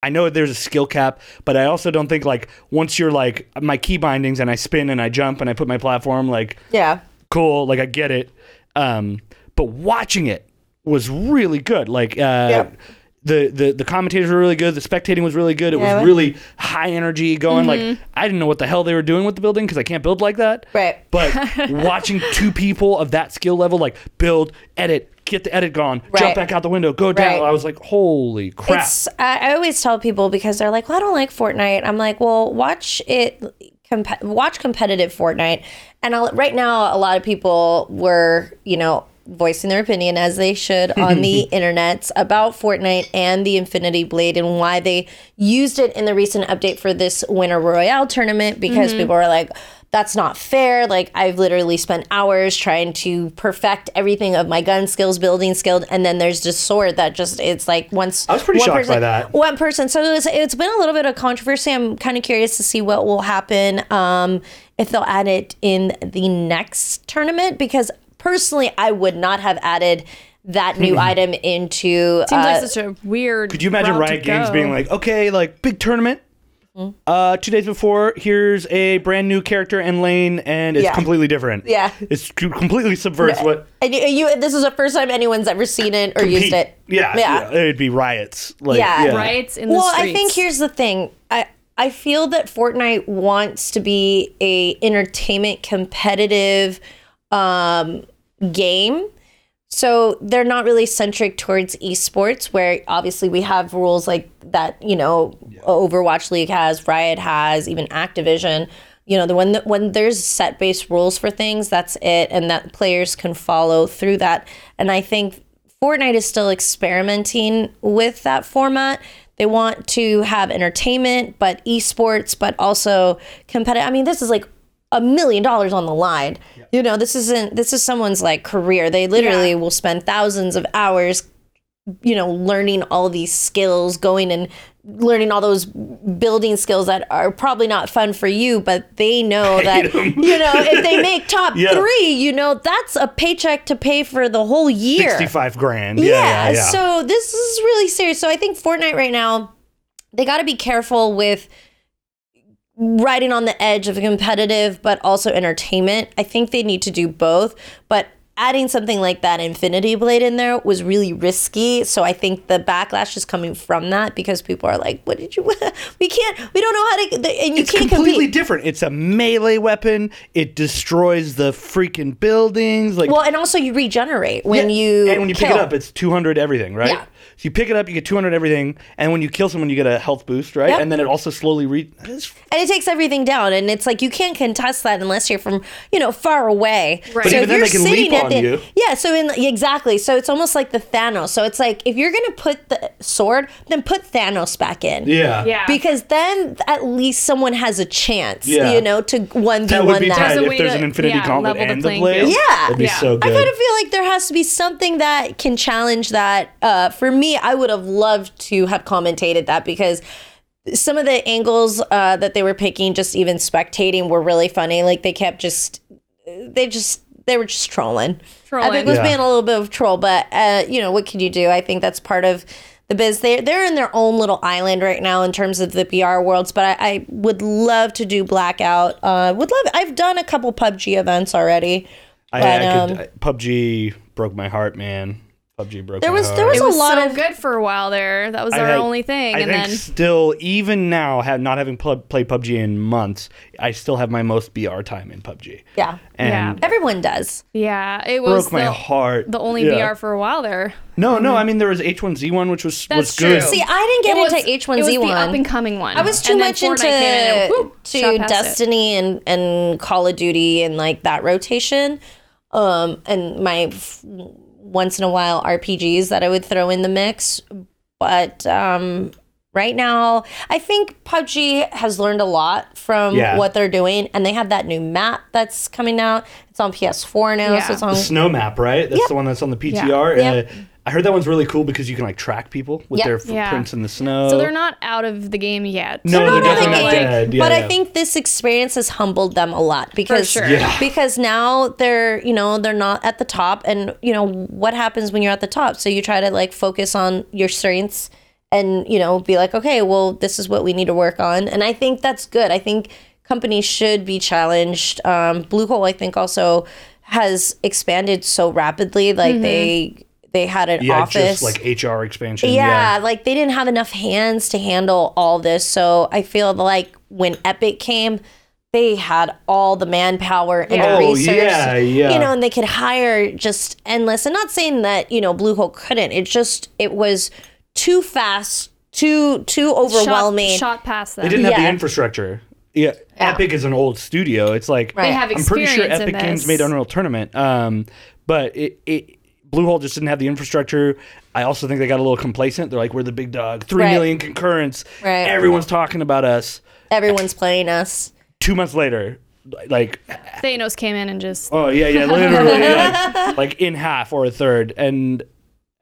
I know there's a skill cap, but I also don't think like once you're like my key bindings and I spin and I jump and I put my platform like Yeah. cool, like I get it. Um, but watching it was really good. Like uh, Yep. The, the the commentators were really good. The spectating was really good. It Yeah, was really high energy going. Like mm-hmm. I didn't know what the hell they were doing with the building because I can't build like that. Right. But watching two people of that skill level like build, edit, get the edit gone, Right. jump back out the window, go down, Right. I was like, holy crap. It's I, I always tell people because they're like, "Well, I don't like Fortnite." I'm like, "Well, watch it comp- watch competitive Fortnite." And I'll, right now a lot of people were, you know, voicing their opinion as they should on the internet about Fortnite and the Infinity Blade and why they used it in the recent update for this Winter Royale tournament because people were like that's not fair. Like I've literally spent hours trying to perfect everything of my gun skills, building skill, and then there's just sword that just it's like once I was pretty shocked by person- that. One person. So it was, it's been a little bit of controversy. I'm kind of curious to see what will happen um, if they'll add it in the next tournament because personally, I would not have added that new item into. Seems uh, like such a weird. Could you imagine route to Riot Games go. being like, okay, like big tournament. Mm-hmm. Uh, two days before, here's a brand new character and lane, and it's Yeah. completely different. Yeah. it's co- completely subverts what and you, you, this is the first time anyone's ever seen it or used it. Yeah, Yeah. yeah, it'd be riots. Like, Yeah. yeah, riots in the well streets? i think here's the thing i i feel that fortnite wants to be a entertainment competitive um game so they're not really centric towards esports where obviously we have rules like that you know overwatch league has riot has even activision you know the when the, when there's set based rules for things that's it and that players can follow through that and i think Fortnite is still experimenting with that format. They want to have entertainment, but esports, but also competitive. I mean, this is like a million dollars on the line. You know, this isn't this is someone's like career. They literally Yeah. will spend thousands of hours you know, learning all these skills, going and learning all those building skills that are probably not fun for you, but they know that, you know, if they make top Yeah. three, you know, that's a paycheck to pay for the whole year. Sixty-five grand. Yeah, Yeah, yeah, yeah. So this is really serious. So I think Fortnite right now, they got to be careful with riding on the edge of competitive, but also entertainment. I think they need to do both, but. Adding something like that Infinity Blade in there was really risky. So I think the backlash is coming from that because people are like, "What did you? We can't. We don't know how to." And you it's can't completely compete. different. It's a melee weapon. It destroys the freaking buildings. Like Well, and also you regenerate when Yeah, you and when you pick it up, it's 200 everything, right? Yeah. So you pick it up, you get 200 everything, and when you kill someone, you get a health boost, right? Yep. And then it also slowly re. it's- and it takes everything down and it's like you can't contest that unless you're from you know far away Right. But so even if then you're they can leap on the you. yeah so in exactly so it's almost like the thanos so it's like if you're gonna put the sword then put thanos back in Yeah. Yeah. because then at least someone has a chance Yeah. you know to 1v1 That would be that tight There's if there's to- an Infinity yeah, Gauntlet level the and the playing blade. Yeah. That'd be Yeah. so I kind of feel like there has to be something that can challenge that. Uh, for me, I would have loved to have commentated that because some of the angles uh, that they were picking, just even spectating, were really funny. Like they kept just, they just, they were just trolling. I think it was Yeah. being a little bit of troll, but uh, you know what can you do? I think that's part of the biz. They they're in their own little island right now in terms of the BR worlds. But I, I would love to do blackout. Uh, would love. I've done a couple PUBG events already. I, but, I um, could, I- PUBG broke my heart, man. PUBG broke There was- heart. there was it a was lot so of- good for a while there. That was I our had- only thing, I and think then still, even now, have not having pl- played PUBG in months, I still have my most BR time in PUBG. Yeah. And Everyone does. yeah, it was broke my heart. the only Yeah. BR for a while there. No, no. I mean, there was H1Z1, which was That's was good. true. See, I didn't get It was- into It was the H1Z1. up and coming one. I was too And much into and, whoop, to past it. Destiny and and Call of Duty and like that rotation, um, and my f- once in a while RPGs that I would throw in the mix. But um, right now, I think PUBG has learned a lot from Yeah. what they're doing, and they have that new map that's coming out. It's on PS4 now, Yeah. so it's on. the snow map, right? That's the one that's on the PTR. Yep. Uh, I heard that one's really cool because you can like track people with Yep. their Yeah. footprints in the snow. So they're not out of the game yet. No, They're they're not out of definitely the not game, dead. Yeah, but I yeah. think this experience has humbled them a lot because sure. Yeah. because now they're you know they're not at the top and you know what happens when you're at the top so you try to like focus on your strengths and you know be like okay well this is what we need to work on and I think that's good I think companies should be challenged um, Bluehole I think also has expanded so rapidly like they they had an yeah, office just like HR expansion. yeah, like they didn't have enough hands to handle all this. So I feel like when Epic came, they had all the manpower and Yeah. Oh, research. yeah, yeah. You know, and they could hire just endless. And not saying that, you know, Bluehole couldn't. It just it was too fast, too too overwhelming. Shot, shot past them. They didn't have the infrastructure. Yeah, Epic is an old studio. It's like Right. They have I'm pretty sure Epic Games made Unreal Tournament, um, but it, it Bluehole just didn't have the infrastructure. I also think they got a little complacent. They're like, we're the big dog, three Right. million concurrents. Right. Everyone's talking about us. Everyone's playing us. Two months later, like, Thanos came in and just oh yeah, yeah, literally, like, like in half or a third, and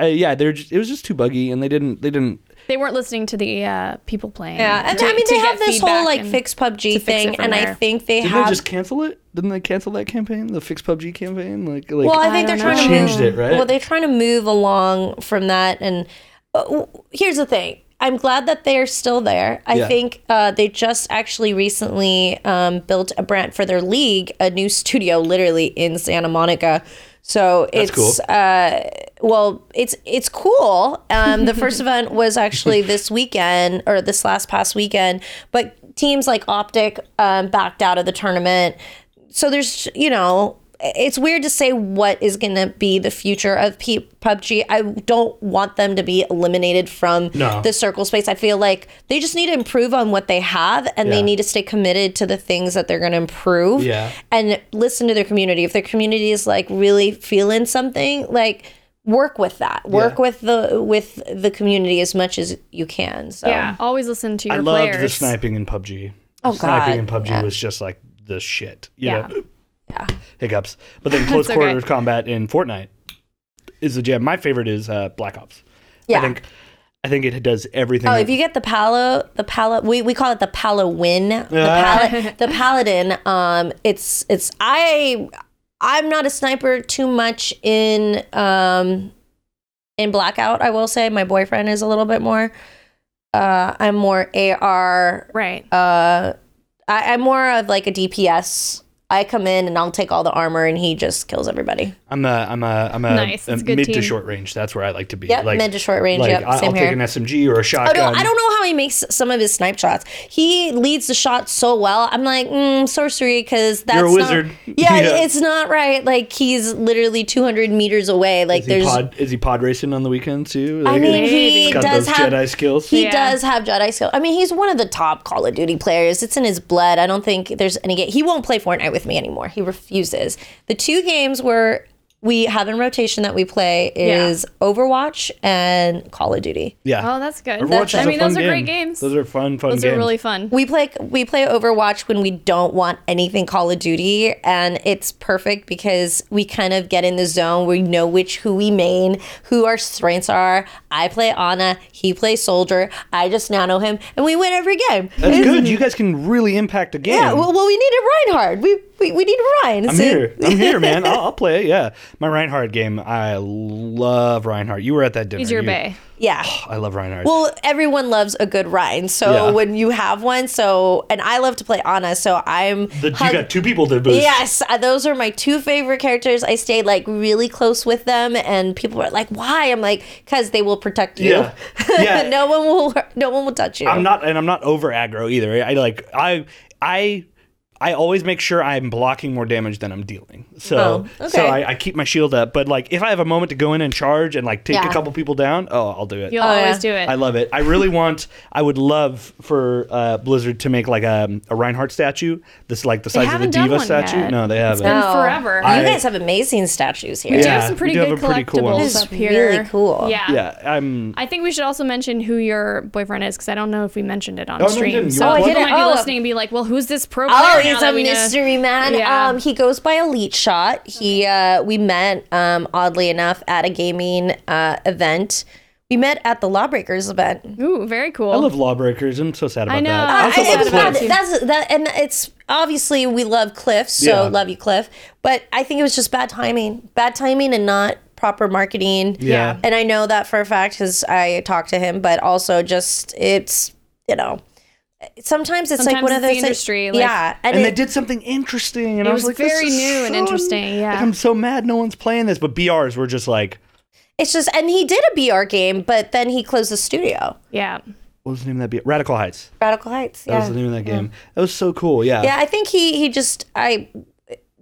uh, yeah, they're just, it was just too buggy, and they didn't, they didn't. They weren't listening to the uh, people playing. Yeah, and to- I mean they have this whole like and- fix PUBG thing, from and I think they Didn't have. they just cancel it? Didn't they cancel that campaign, the Fix PUBG campaign? Like, like Well, I I think they're don't trying to know. Changed move, it, right? Well, they're trying to move along from that, and uh, w- here's the thing. I'm glad that they are still there. I Yeah. think uh, they just actually recently um, built a brand for their league, a new studio, literally in Santa Monica. So That's it's cool. uh, well, it's it's cool. Um, the first event was actually this weekend or this last past weekend, but teams like Optic um, backed out of the tournament. So there's you know it's weird to say what is going to be the future of P- PUBG. I don't want them to be eliminated from No. the circle space. I feel like they just need to improve on what they have and they need to stay committed to the things that they're going to improve Yeah. and listen to their community. If their community is like really feeling something, like work with that. Work Yeah. with the with the community as much as you can. So Yeah, always listen to your I loved the sniping in PUBG. Oh, sniping God, in PUBG yeah. was just like the shit. You Yeah. know? Yeah. Hiccups. But then close It's okay. quarters combat in Fortnite is the jam. My favorite is uh, Black Ops. Yeah. I think I think it does everything. Oh, that- if you get the palo, the palo, we, we call it the palo win, the, Ah. pal- the paladin. Um, it's it's I I'm not a sniper too much in um in blackout. I will say my boyfriend is a little bit more. Uh, I'm more AR. Right. Uh, I, I'm more of like a DPS. I come in and I'll take all the armor, and he just kills everybody. I'm a I'm a I'm a, Nice. a It's a good mid to short range. That's where I like to be. Yep, mid to short range. Like yep, I- same I'll here. take an SMG or a Oh shotgun. no, I don't know how he makes some of his snipe shots. He leads the shot so well. I'm like, mm, sorcery, because that's You're a not- wizard. yeah, Yeah. it's not right. Like he's literally 200 meters away. Like Is there's. pod, is he pod racing on the weekends too? I mean, he's he got does those have Jedi skills. He Yeah. does have Jedi skill. I mean, he's one of the top Call of Duty players. It's in his blood. I don't think there's any. He won't play Fortnite with me anymore. He refuses. The two games where we have in rotation that we play Yeah. is Overwatch and Call of Duty. yeah. Oh, that's good. Overwatch is I a mean, fun those are great games. Those are fun, fun Those games. are really fun. We play we play Overwatch when we don't want anything Call of Duty, and it's perfect because we kind of get in the zone. We know which who we main, who our strengths are. I play Ana, he plays Soldier. I just nano him, and we win every game. That's It's- good. You guys can really impact a game. Yeah, well, well, we needed Reinhardt. We we, we need Rein. I'm So- here. I'm here, man. I'll, I'll play it. Yeah, my Reinhardt game. I love Reinhardt. You were at that dinner. He's your You- bay. Yeah. I love Reinhardt. Well, everyone loves a good Rein. So Yeah. when you have one, so and I love to play Ana, so I'm the, you got two people to boost. Yes, uh, those are my two favorite characters. I stayed like really close with them, and people were like, "Why?" I'm like, "Cause they will protect you. Yeah. Yeah. no one will. No one will touch you." I'm not, and I'm not over aggro either. I like I I I always make sure I'm blocking more damage than I'm dealing. So Oh, so. I, I keep my shield up. But like if I have a moment to go in and charge and like take Yeah. a couple people down, oh, I'll do it. You'll Oh, always yeah. do it. I love it. I really want. I would love for uh, Blizzard to make like a, a Reinhardt statue. This like the size of the D.Va statue. yet. No, they haven't. been No. forever. You guys have amazing statues here. we do have some we pretty do good have a pretty cool collectibles This up here. really cool. Yeah. Yeah, I'm. I think we should also mention who your boyfriend is because I don't know if we mentioned it on Oh, stream. didn't. You so want people might be Oh. listening and be like, "Well, who's this pro player?" Now he's that a we know?" mystery man. Yeah. Um, he goes by Elite Shot. He uh, we met um, oddly enough at a gaming uh, event. We met at the Lawbreakers event. Ooh, very cool. I love Lawbreakers. I'm so sad about I know. that. I I also am love about Cliff. it. That's that, and it's obviously we love Cliff, so Yeah. love you, Cliff. But I think it was just bad timing, bad timing, and not proper marketing. Yeah. and I know that for a fact because I talked to him. But also, just it's you know, sometimes it's like Sometimes one of those the industry, like- yeah, and, and it, they did something interesting, and I It was, was like, very is new and interesting, yeah. Like, I'm so mad no one's playing this, but BRs were just like, it's just and he did a BR game, but then he closed the studio. yeah. what was the name of that? BR? Radical Heights. Radical Heights. That Yeah. was the name of that game. That was so cool. Yeah. Yeah, I think he he just I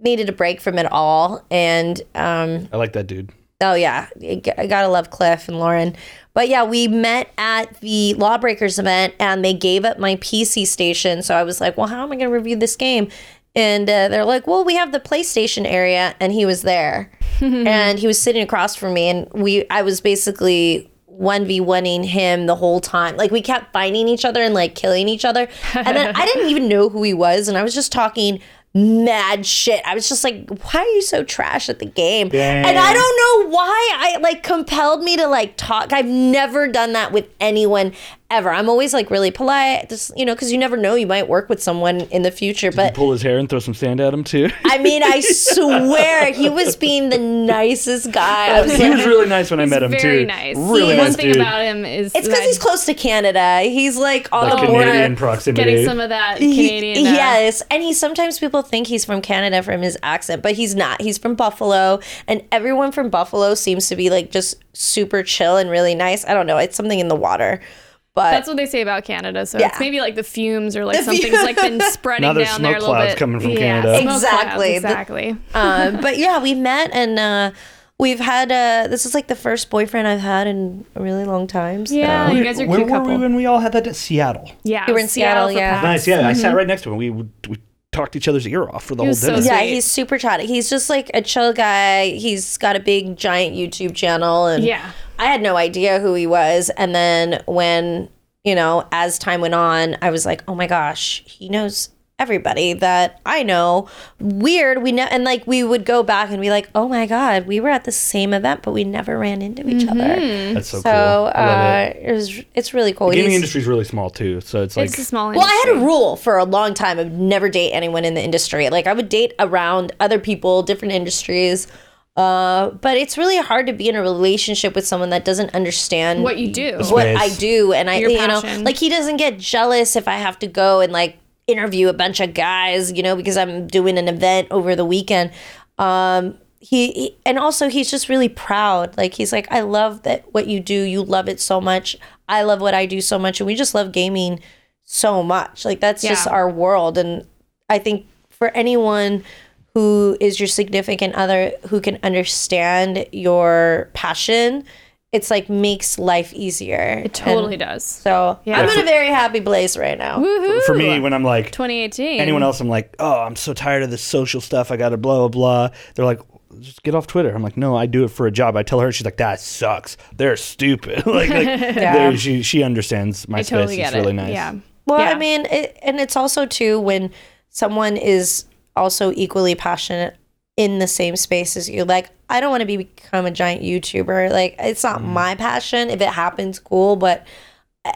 needed a break from it all, and um, I like that dude. oh yeah, I gotta love Cliff and Lauren. But yeah, we met at the Lawbreakers event, and they gave up my PC station. So I was like, well, how am I gonna review this game? And uh, they're like, well, we have the PlayStation area, and he was there, and he was sitting across from me, and we I was basically. 1v1ing him the whole time. Like we kept finding each other and like killing each other. And then I didn't even know who he was and I was just talking mad shit. I was just like, why are you so trash at the game? Dang. And I don't know why I like compelled me to like talk. I've never done that with anyone ever. I'm always like really polite, just you know, because you never know, you might work with someone in the future. But Pull his hair and throw some sand at him too. I mean, I swear he was being the nicest guy. I was he like, was really nice when I met him very too. nice. Really One nice thing dude. about him is it's because he's close to Canada. He's like on That the Canadian border. proximity. getting some of that He- Canadian. uh, yes, and he sometimes people think he's from Canada from his accent, but he's not. He's from Buffalo, and everyone from Buffalo seems to be like just super chill and really nice. I don't know, it's something in the water, but That's what they say about Canada. So Yeah. it's maybe like the fumes or like The something's fume- like been spreading Now there's down there a smoke little clouds bit. coming from yeah, Canada. smoke clouds, Exactly. The- exactly. uh, but yeah, we met and uh, we've had uh, this is like the first boyfriend I've had in a really long time. So. Yeah, you guys are a Where cute were we couple. when we all had that? in Seattle. Yeah, We were in Seattle, for yeah. Nice. Yeah, I sat right next to him. We would we talked each other's ear off for the He whole was so. Yeah, he's super chatty. He's just like a chill guy. He's got a big giant YouTube channel and Yeah. I had no idea who he was. And then when, you know, as time went on, I was like, oh my gosh, he knows everybody that I know. Weird. We ne- and like we would go back and be like, oh my god, we were at the same event, but we never ran into each Mm-hmm. other. That's so, So cool. Uh, it. it. was it's really cool. The gaming industry is really small too, so it's like it's a small Industry. well, I had a rule for a long time of never date anyone in the industry. Like I would date around other people, different industries. Uh, but it's really hard to be in a relationship with someone that doesn't understand What you do. what Space. I do, and I, Your you know, like he doesn't get jealous if I have to go and like interview a bunch of guys, you know, because I'm doing an event over the weekend. Um, he, he and also he's just really proud. Like he's like, I love that what you do. You love it so much. I love what I do so much, and we just love gaming so much. Like that's just our world, and I think for anyone who is your significant other who can understand your passion it's like makes life easier It totally does. so Yeah. i'm in a very happy place right now Woohoo! for me when I'm like 2018. anyone else, I'm like, oh, I'm so tired of this social stuff. I got to blah blah blah. They're like, just get off Twitter. I'm like, no, I do it for a job. I tell her, she's like, that sucks. They're stupid. like, like they're- she she understands my I space. totally it's get really it. nice. Yeah. well Yeah. i mean it, and it's also too when someone is also equally passionate in the same space as you like i don't want to be, become a giant youtuber like it's not my passion if it happens cool but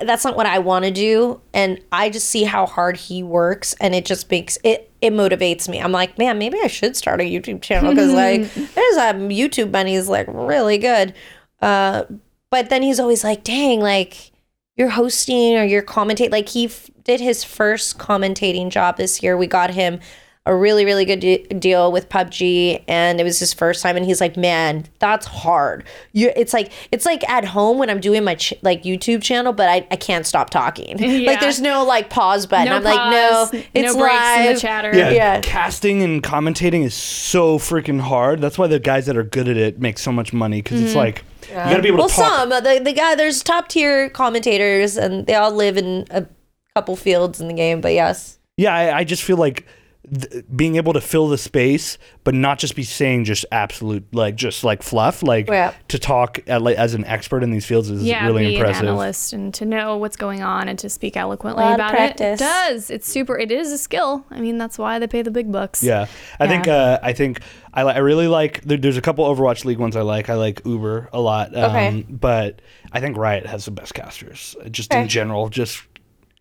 that's not what I want to do. And I just see how hard he works and it just makes it, it motivates me. I'm like, man, maybe I should start a YouTube channel because like there's um YouTube money is like really good. Uh, but then he's always like, dang, like you're hosting or you're commentating. Like he f- did his first commentating job this year. We got him a really really good de- deal with PUBG and it was his first time and he's like man that's hard you it's like it's like at home when I'm doing my ch- like YouTube channel but I, I can't stop talking Yeah. like there's no like pause button No I'm like pause, no it's no breaks live in the chatter. Yeah, Yeah. casting and commentating is so freaking hard. That's why the guys that are good at it make so much money because it's like you got to be able well to talk. some uh, the, the guy there's top tier commentators and they all live in a couple fields in the game but yes Yeah, I, I just feel like th- being able to fill the space, but not just be saying just absolute like just like fluff, like Yeah. to talk at, like, as an expert in these fields is yeah, really be impressive. an analyst and to know what's going on and to speak eloquently about practice. it. It does. It's super. It is a skill. I mean, that's why they pay the big bucks. Yeah, I think uh, I think I, li- I really like. There, there's a couple Overwatch League ones I like. I like Uber a lot. Um, Okay. But I think Riot has the best casters, uh, just Okay. in general. Just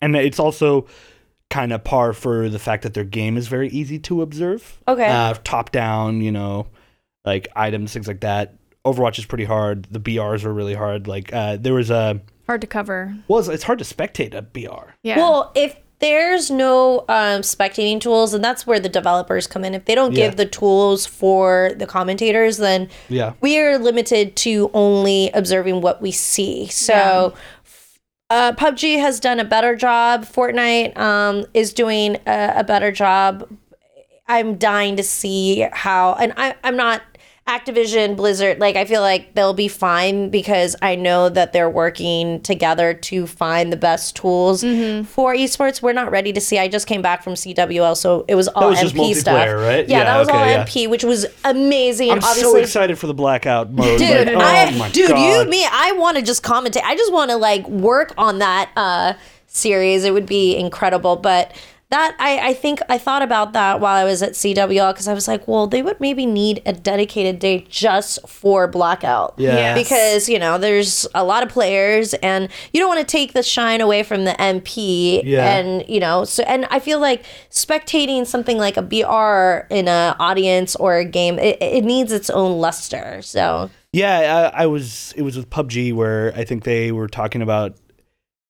and it's also kind of par for the fact that their game is very easy to observe. Okay. Uh, top down, you know, like items, things like that. Overwatch is pretty hard. The BRs are really hard. Like uh, there was a Hard to cover. well, it's, it's hard to spectate a BR. Yeah. Well, if there's no um, spectating tools, and that's where the developers come in. If they don't give Yeah. the tools for the commentators, then Yeah. we are limited to only observing what we see. So. Uh, PUBG has done a better job. Fortnite um, is doing a, a better job. I'm dying to see how, and I, I'm not Activision, Blizzard. Like I feel like they'll be fine because I know that they're working together to find the best tools Mm-hmm. for esports. We're not ready to see. I just came back from CWL, so it was all was MP stuff. multiplayer, right? Yeah, Yeah, that was all yeah. MP, which was amazing. I'm Obviously, so excited for the blackout mode. dude like, oh I, my dude god. you me i want to just commentate i just want to like work on that uh series it would be incredible but that I, I think I thought about that while I was at CWL because I was like, well, they would maybe need a dedicated day just for blackout. Yeah. Yes. Because, you know, there's a lot of players and you don't want to take the shine away from the MP. Yeah. And, you know, so, and I feel like spectating something like a BR in an audience or a game, it, it needs its own luster. So, Yeah, I, I was. It was with PUBG where I think they were talking about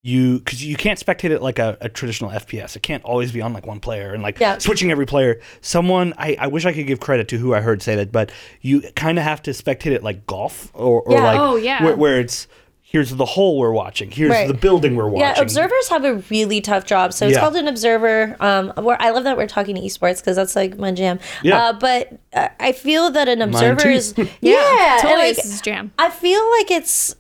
you because you can't spectate it like a, a traditional FPS. It can't always be on like one player and like Yeah. switching every player. Someone I, I wish I could give credit to who I heard say that, but you kind of have to spectate it like golf or, or Yeah. like Oh, yeah. where, where it's here's the hole we're watching, here's Right. the building we're watching. Yeah, observers have a really tough job. So it's Yeah. called an observer. Um, where I love that we're talking to esports because that's like my jam. Yeah. Uh, but uh, I feel that an observer is yeah, and, totally like, is his jam. I feel like it's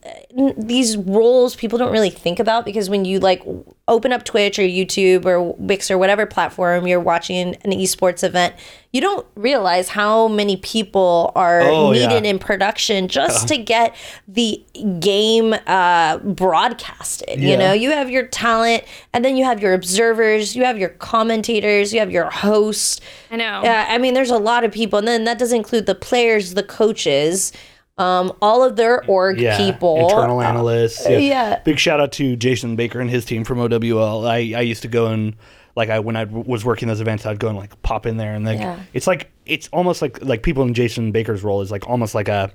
these roles people don't really think about because when you like open up Twitch or YouTube or Wix or whatever platform you're watching an esports event, you don't realize how many people are Oh, yeah. needed in production just to get the game uh, broadcasted. You Yeah. know, you have your talent, and then you have your observers, you have your commentators, you have your hosts. I know. Yeah, I mean, there's a lot of people, and then that doesn't include the players, the coaches, um, all of their org yeah, people, internal analysts. Yeah. yeah. Big shout out to Jason Baker and his team from OWL. I, I used to go and like I when I was working those events, I'd go and like pop in there and like Yeah. it's like it's almost like like people in Jason Baker's role is like almost like a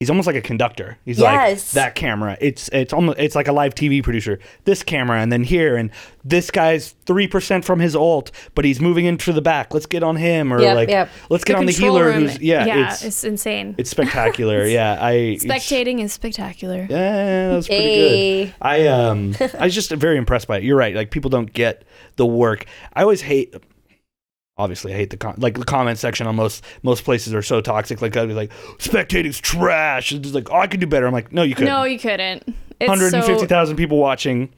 he's almost like a conductor. He's Yes. like that camera. It's it's almost it's like a live TV producer. This camera and then here and this guy's three percent from his alt, but he's moving into the back. Let's get on him or Yep, like yep. let's get on the healer room, who's yeah, yeah, it's, it's, insane. it's spectacular. yeah, I Spectating is spectacular. yeah, that's pretty Hey. good. I um, I was just very impressed by it. You're right. Like people don't get the work. I always hate. Obviously, I hate the con- like the comment section on most most places are so toxic. Like I'd be like, spectating's trash. It's just like, oh, I could do better. I'm like, no, you couldn't. No, you couldn't. It's Hundred and fifty so, people watching.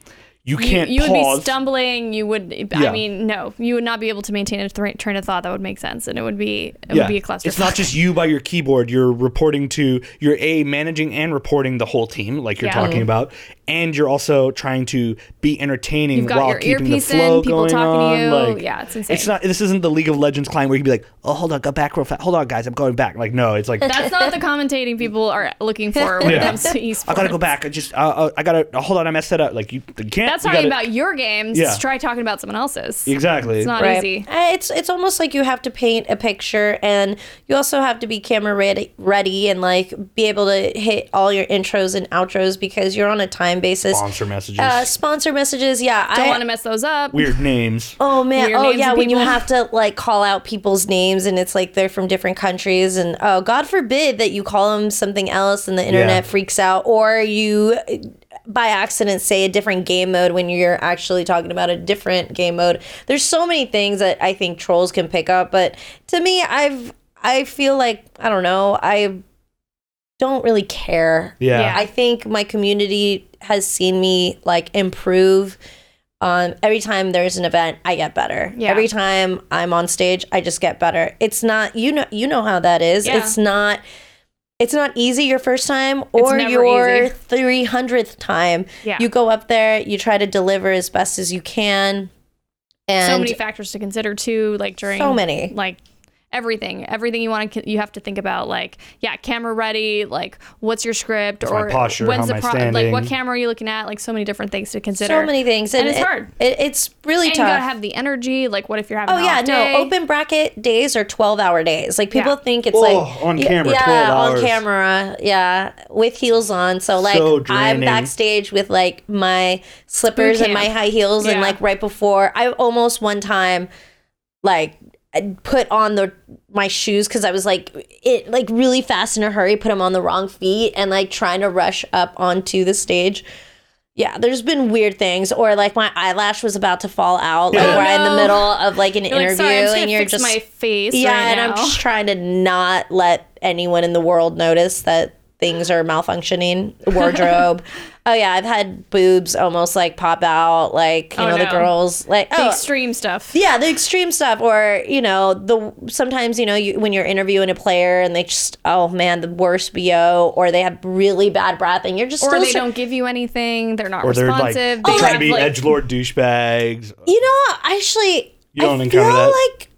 You you, can't you would pause. be stumbling. You would. Yeah. I mean, no, you would not be able to maintain a th- train of thought that would make sense, and it would be it yeah. would be a cluster. It's not just you by your keyboard. You're reporting to you're a managing and reporting the whole team, like you're Yeah. talking about, and you're also trying to be entertaining while keeping the earpiece in, flow people going talking on. to you. Like, Yeah, it's insane. It's not. This isn't the League of Legends client where you'd be like, "Oh, hold on, go back real fast. Hold on, guys, I'm going back." Like, no, it's like That's not the commentating people are looking for when Yeah. it comes to esports. I gotta go back. I just, uh, uh, I gotta hold on. I messed that up. Like you, you can't. That's talking gotta- about your games. Yeah. Try talking about someone else's. exactly. It's not Right. easy. Uh, It's it's almost like you have to paint a picture, and you also have to be camera ready, ready, and like be able to hit all your intros and outros because you're on a time basis. Sponsor messages, Uh, sponsor messages, yeah. Don't I, want to mess those up. weird names. Oh man! Weird oh names yeah, when you have to like call out people's names and it's like they're from different countries and oh God forbid that you call them something else and the internet Yeah. freaks out or you uh, by accident say a different game mode when you're actually talking about a different game mode. There's so many things that I think trolls can pick up, but to me, I've I feel like I don't know I don't really care. Yeah. Yeah. I think my community has seen me like improve. Um, every time there's an event, I get better. Yeah. Every time I'm on stage, I just get better. It's not you know you know how that is. Yeah. It's not it's not easy your first time or your easy. 300th time. Yeah. You go up there, you try to deliver as best as you can. And so many factors to consider too, like during So many. like everything, everything you want to you have to think about. Like yeah, camera ready. Like what's your script my or posture? when's How the am I like what camera are you looking at? Like so many different things to consider. so many things. And it's it- hard. It, it's really And you gotta have the energy. Like what if you're having? Oh yeah, off no. Open bracket days are twelve hour days. Like people Yeah. think it's Oh, like on camera, Yeah, 12 on camera. Yeah, with heels on. So like So I'm backstage with like my slippers and my high heels, and like right before I almost one time like I Uh, put on the my shoes because I was like it like really fast in a hurry, put them on the wrong feet, and like trying to rush up onto the stage. Yeah, there's been weird things, or like my eyelash was about to fall out, like Oh, right in the middle of like an You're like, interview, sorry, I'm and you're fix just my face. yeah, right and now. I'm just trying to not let anyone in the world notice that things are malfunctioning. Wardrobe. Oh yeah, I've had boobs almost like pop out, like you Oh, know the girls like the oh extreme stuff. yeah, the extreme stuff, or you know, the sometimes you know you, when you're interviewing a player and they just oh man, the worst bo, or they have really bad breath, and you're just Or still they try- don't give you anything. They're not Or they're like responsive. Oh, they're trying to be like, edge lord douchebags. You know what? Actually, You don't I encounter feel that? like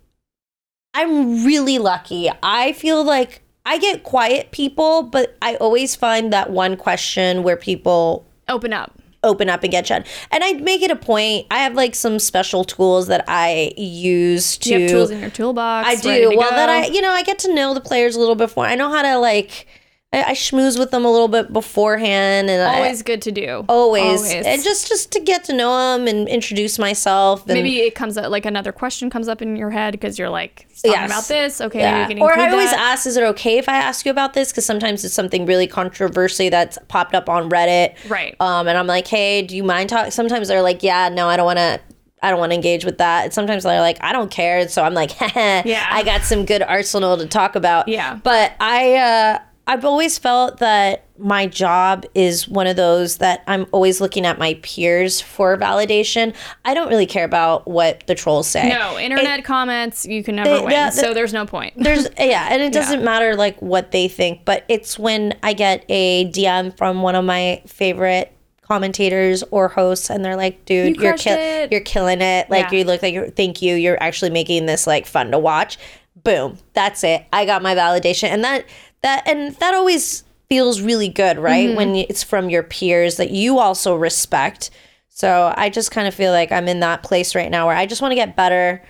I'm really lucky. I feel like I get quiet people, but I always find that one question where people open up. open up and get shut. And I make it a point. I have like some special tools that I use to You have tools in your toolbox. I do. Well, go. that I, you know, I get to know the players a little before. I know how to like, I, I schmooze with them a little bit beforehand, and I, always good to do. always, and just just to get to know them and introduce myself. And, maybe it comes up like another question comes up in your head because you're like talking Yes. about this. Okay, Yeah. Or I always that. ask, is it okay if I ask you about this? Because sometimes it's something really controversial that's popped up on Reddit. Right. Um, and I'm like, hey, do you mind talking? Sometimes they're like, yeah, no, I don't want to. I don't want to engage with that. And sometimes they're like, I don't care. So I'm like, Yeah. I got some good arsenal to talk about. Yeah. But I, uh, I've always felt that my job is one of those that I'm always looking at my peers for validation. I don't really care about what the trolls say. No, internet comments you can never They- win, yeah, the- so there's no point. There's yeah, and it doesn't matter like what they think, but it's when I get a DM from one of my favorite commentators or hosts and they're like, dude, You are it." you're killing it. Like Yeah. you look like you're thank you. You're actually making this like fun to watch. Boom. That's it. I got my validation. And that that and that always feels really good, right? Mm-hmm. When it's from your peers that you also respect. So I just kind of feel like I'm in that place right now where I just want to get better.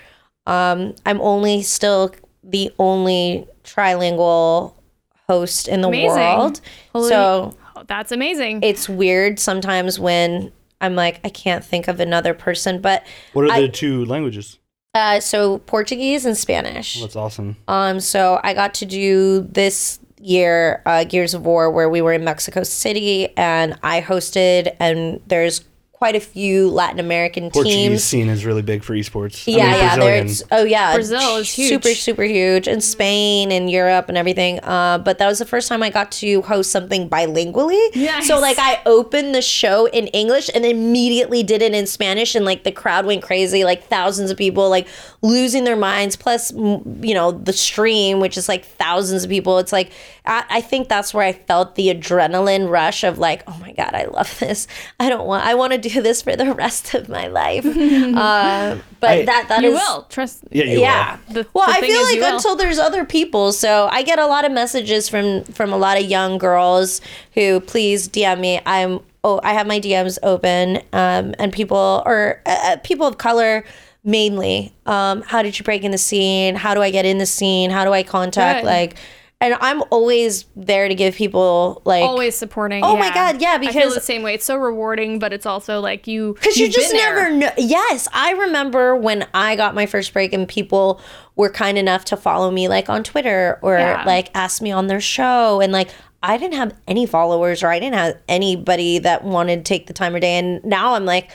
Um, I'm only still the only trilingual host in the Amazing. world. Holy- so that's amazing. it's weird sometimes when I'm like, I can't think of another person, but What are I- the two languages? uh, so Portuguese and Spanish. That's awesome. Um, so I got to do this year uh, Gears of War where we were in Mexico City and I hosted, and there's quite a few Latin American teams. Portuguese teams. scene is really big for esports. I Yeah, mean, yeah. Brazilian. There's oh yeah, Brazil is huge. super super huge, and Spain and Europe and everything. Uh, but that was the first time I got to host something bilingually. Nice. So like I opened the show in English and immediately did it in Spanish, and like the crowd went crazy, like thousands of people like losing their minds. Plus, you know, the stream, which is like thousands of people. It's like I, I think that's where I felt the adrenaline rush of like, oh my god, I love this. I don't want. I want to do this for the rest of my life. uh, but I- that that you is- will trust. Yeah, you yeah. The- well, the I feel like until there's other people, so I get a lot of messages from from a lot of young girls who please DM me. I'm oh I have my DMs open, um, and people or uh, uh, people of color mainly. Um, how did you break in the scene? How do I get in the scene? How do I contact Good. like? And I'm always there to give people like Always supporting. Oh my God, yeah, I feel because- the same way. It's so rewarding, but it's also like you Because you just never know. Yes, I remember when I got my first break and people were kind enough to follow me like on Twitter or Yeah. like ask me on their show. And like, I didn't have any followers or I didn't have anybody that wanted to take the time of day. And now I'm like,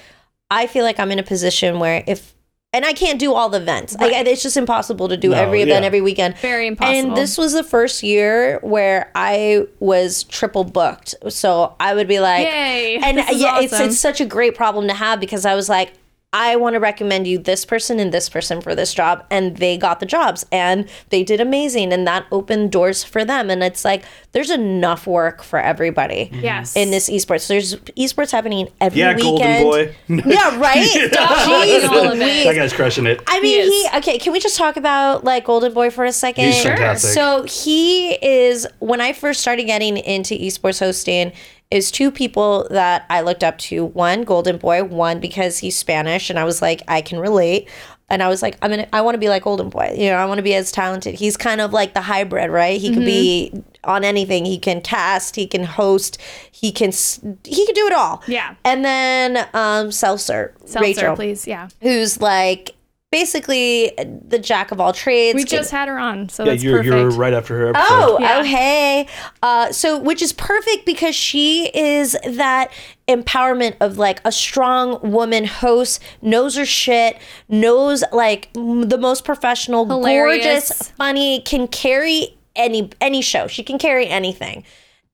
I feel like I'm in a position where if, and I can't do all the events. Like, it's just impossible to do No, every event yeah. every weekend. Very impossible. And this was the first year where I was triple booked. So I would be like, Yay, and this is yeah, it's it's such a great problem to have because I was like, I want to recommend you this person and this person for this job, and they got the jobs and they did amazing, and that opened doors for them. And it's like there's enough work for everybody. Mm-hmm. Yes. In this esports, there's esports happening every Yeah, weekend. Golden Boy. Yeah, right. Jeez all of it. Louise. that guy's crushing it. I mean, He he, okay. Can we just talk about like Golden Boy for a second? He's Sure. fantastic. So he is when I first started getting into esports hosting. Is two people that I looked up to. One, Golden Boy. One because he's Spanish, and I was like, I can relate. And I was like, I'm gonna, I want to be like Golden Boy. You know, I want to be as talented. He's kind of like the hybrid, right? He could be on anything. He can cast. He can host. He can, he can do it all. Yeah. And then um, Seltzer, Seltzer, Rachel, please. Yeah. who's like basically the jack of all trades. We just had her on, so Yeah, that's you're, perfect. you're right after her episode. Oh, Yeah. oh, hey. Uh, so, which is perfect because she is that empowerment of like a strong woman host, knows her shit, knows like m- the most professional, Hilarious. gorgeous, funny, can carry any any show. She can carry anything.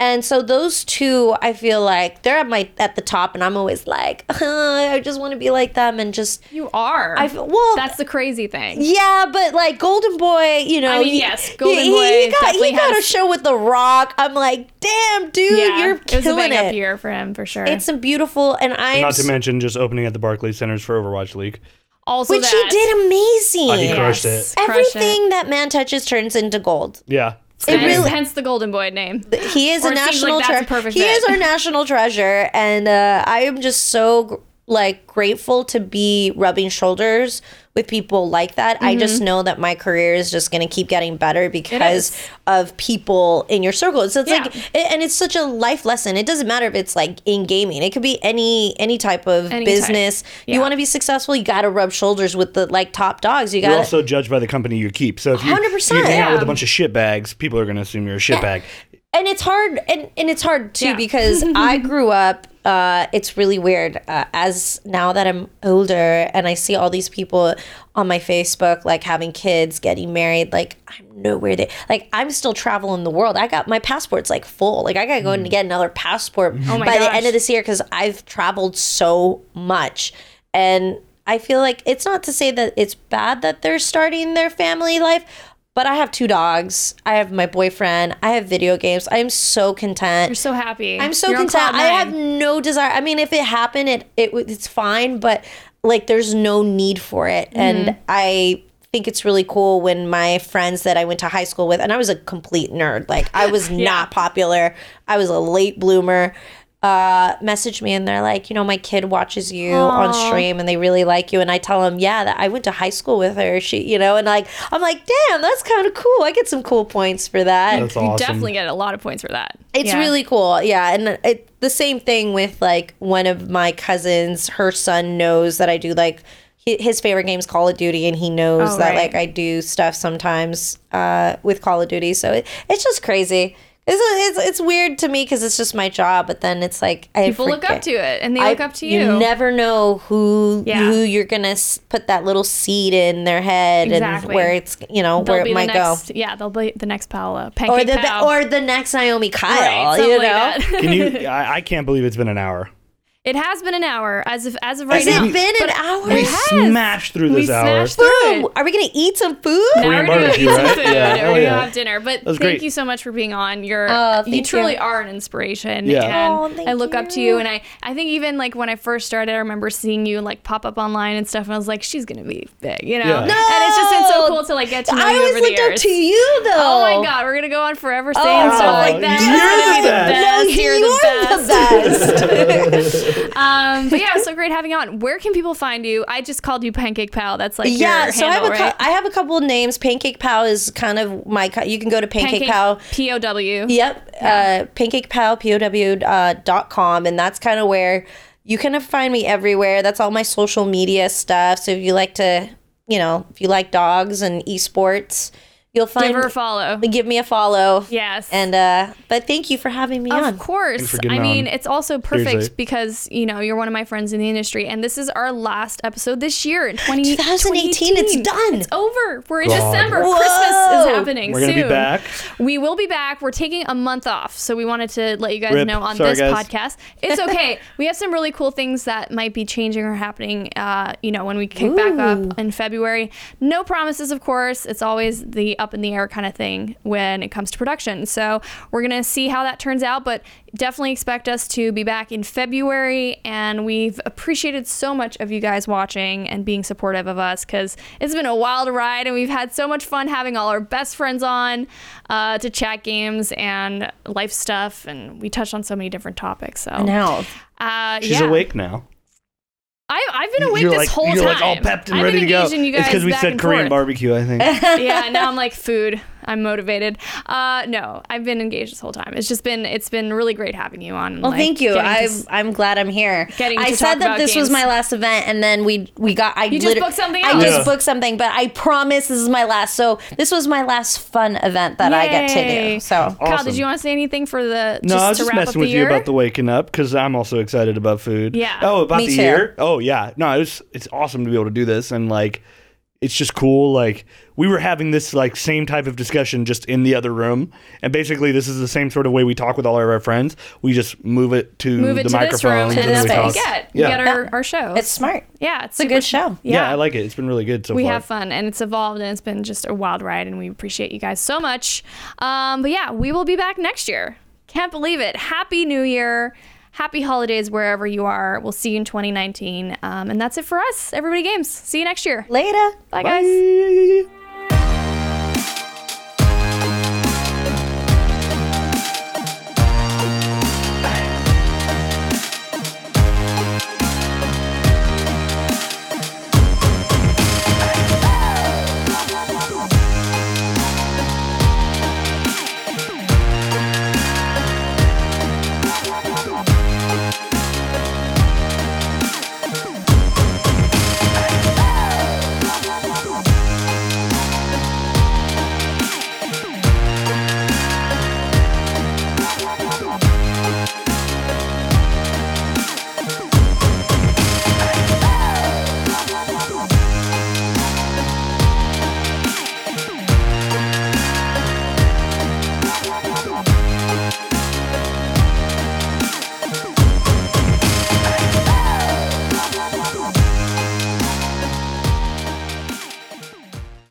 And so those two, I feel like they're at my at the top, and I'm always like, I just want to be like them, and just You are. I well, That's the crazy thing. yeah, but like Golden Boy, you know. I mean, he- yes, Golden he, Boy He, got, he definitely got a show with The Rock. I'm like, damn, dude, Yeah, you're killing it was a killing big up year for him for sure. It's a beautiful, and I'm Not to mention just opening at the Barclays Centers for Overwatch League. also which that. he did amazing. Oh, he crushed Yes. it. Crush Everything that man touches turns into gold. Yeah. It Hence, really, hence the Golden Boy name. he is Or a national like treasure. He fit. is our national treasure, and uh, I am just so gr- like grateful to be rubbing shoulders with people like that. I just Mm-hmm. know that my career is just going to keep getting better because of people in your circle. So it's Yeah. like, it- and it's such a life lesson. It doesn't matter if it's like in gaming. It could be any any type of Any type. business. You want to be successful, you got to rub shoulders with the like top dogs. You got You're to also judged by the company you keep. So if you, 100%. you hang out with a bunch of shit bags, people are going to assume you're a shitbag. And it's hard and, and it's hard too Yeah. because i grew up uh, it's really weird uh, as now that i'm older and i see all these people on my facebook like having kids getting married like i'm nowhere there. Like i'm still traveling the world. I got my passport's like full. Like i gotta go and get another passport Oh my by the end of this year because i've traveled so much. And i feel like it's not to say that it's bad that they're starting their family life but I have two dogs. I have my boyfriend. I have video games. I'm so content. You're so happy. I'm so You're content. I have no desire. I mean, if it happened, it, it it's fine, but like there's no need for it. Mm-hmm. And I think it's really cool when my friends that I went to high school with, and I was a complete nerd. Like I was not popular. I was a late bloomer. Uh, message me and they're like, you know, my kid watches you on stream and they really like you. And I tell them, yeah, that I went to high school with her. She, you know, and like, I'm like, damn, that's kind of cool. I get some cool points for that. That's You definitely get a lot of points for that. It's Yeah. really cool. Yeah. And it, the same thing with like one of my cousins, her son knows that I do like his favorite game is Call of Duty and he knows Oh, that right. like I do stuff sometimes uh, with Call of Duty. So it, it's just crazy. It's, it's, it's weird to me because it's just my job, but then it's like I People look up to it and they I- look up to you. You never know who Yeah. who you're gonna s- put that little seed in their head Exactly. and where it's you know They'll where it the might go Yeah, they'll be the next Paola. or Pancake the Pow. or the next Naomi Kyle. Right, you know, like. Can you? I, I can't believe it's been an hour. It has been an hour as of as of right has now. it been an hour? We It smashed through We this hour. smashed through Boom! it. Are we gonna eat some food? Now Korean we're gonna eat some food. Yeah. We're Oh, gonna have dinner. But thank great. you so much for being on. You're Oh, you truly you. are an inspiration. Yeah. And Oh, thank I look up to you. you and I, I think even like when I first started, I remember seeing you like pop up online and stuff and I was like, she's gonna be big, you know? Yeah. And it's just been so cool to like get to know I you always over the looked up to you though. Oh my god, we're gonna go on forever saying Oh, stuff like that. you're the best. the best. You're the best. Um, but yeah, it was so great having you on. Where can people find you? I just called you Pancake Pow. That's like yeah, so I have a right? I have a couple of names. Pancake Pow is kind of my. co- You can go to Pancake, Pow. P O W. Yep. Uh, PancakePow, uh, dot com, and that's kind of where you can find me everywhere. That's all my social media stuff. So if you like to, you know, if you like dogs and esports, you'll find Give her a follow. give me a follow. Yes. And uh, but thank you for having me Of on. Of course. I mean, on. it's also perfect Seriously. because, you know, you're one of my friends in the industry and this is our last episode this year in 20, 2018, it's done. It's over. We're in God. December. Whoa. Christmas is happening We're gonna soon. be back. We will be back. We're taking a month off. So we wanted to let you guys Rip. know on Sorry, this guys. podcast. It's okay. we have some really cool things that might be changing or happening, uh, you know, when we kick back up in February. No promises, of course. It's always the up in the air kind of thing when it comes to production. So we're going to see how that turns out, but definitely expect us to be back in February. And we've appreciated so much of you guys watching and being supportive of us because it's been a wild ride and we've had so much fun having all our best friends on uh, to chat games and life stuff. And we touched on so many different topics. So, Now, uh, She's yeah. awake now. I, I've been awake you're this like, whole you're time. like all pepped and I've ready been to go. engaging You It's because we back said and Korean forth. barbecue. I think. yeah, now I'm like food. I'm motivated. Uh, no, I've been engaged this whole time. It's just been it's been really great having you on. well, like, thank you. getting to I'm s- I'm glad I'm here. Getting I to said talk that about this was my last event, and then we we got. I You just booked something I just Yeah. booked something, but I promise this is my last. So this was my last fun event that I get to do. So Kyle, did you want to say anything for the No, I was to just wrap up messing with year? you about the waking up because I'm also excited about food. Yeah. Oh, about Me the too. year. Oh, yeah. No, it was. It's awesome to be able to do this and like, it's just cool. Like we were having this like same type of discussion just in the other room, and basically this is the same sort of way we talk with all of our friends. We just move it to Move it the to this microphone room, and and that's we what we talk. get. Yeah. We get our, our shows. it's smart. yeah, it's It's a good show. Yeah. I like it. It's been really good so far. we far. have fun and it's evolved and it's been just a wild ride and we appreciate you guys so much um, but yeah we will be back next year can't believe it happy new year happy holidays wherever you are. We'll see you in 2019 um, and that's it for us everybody games. See you next year. Later. bye guys. Bye.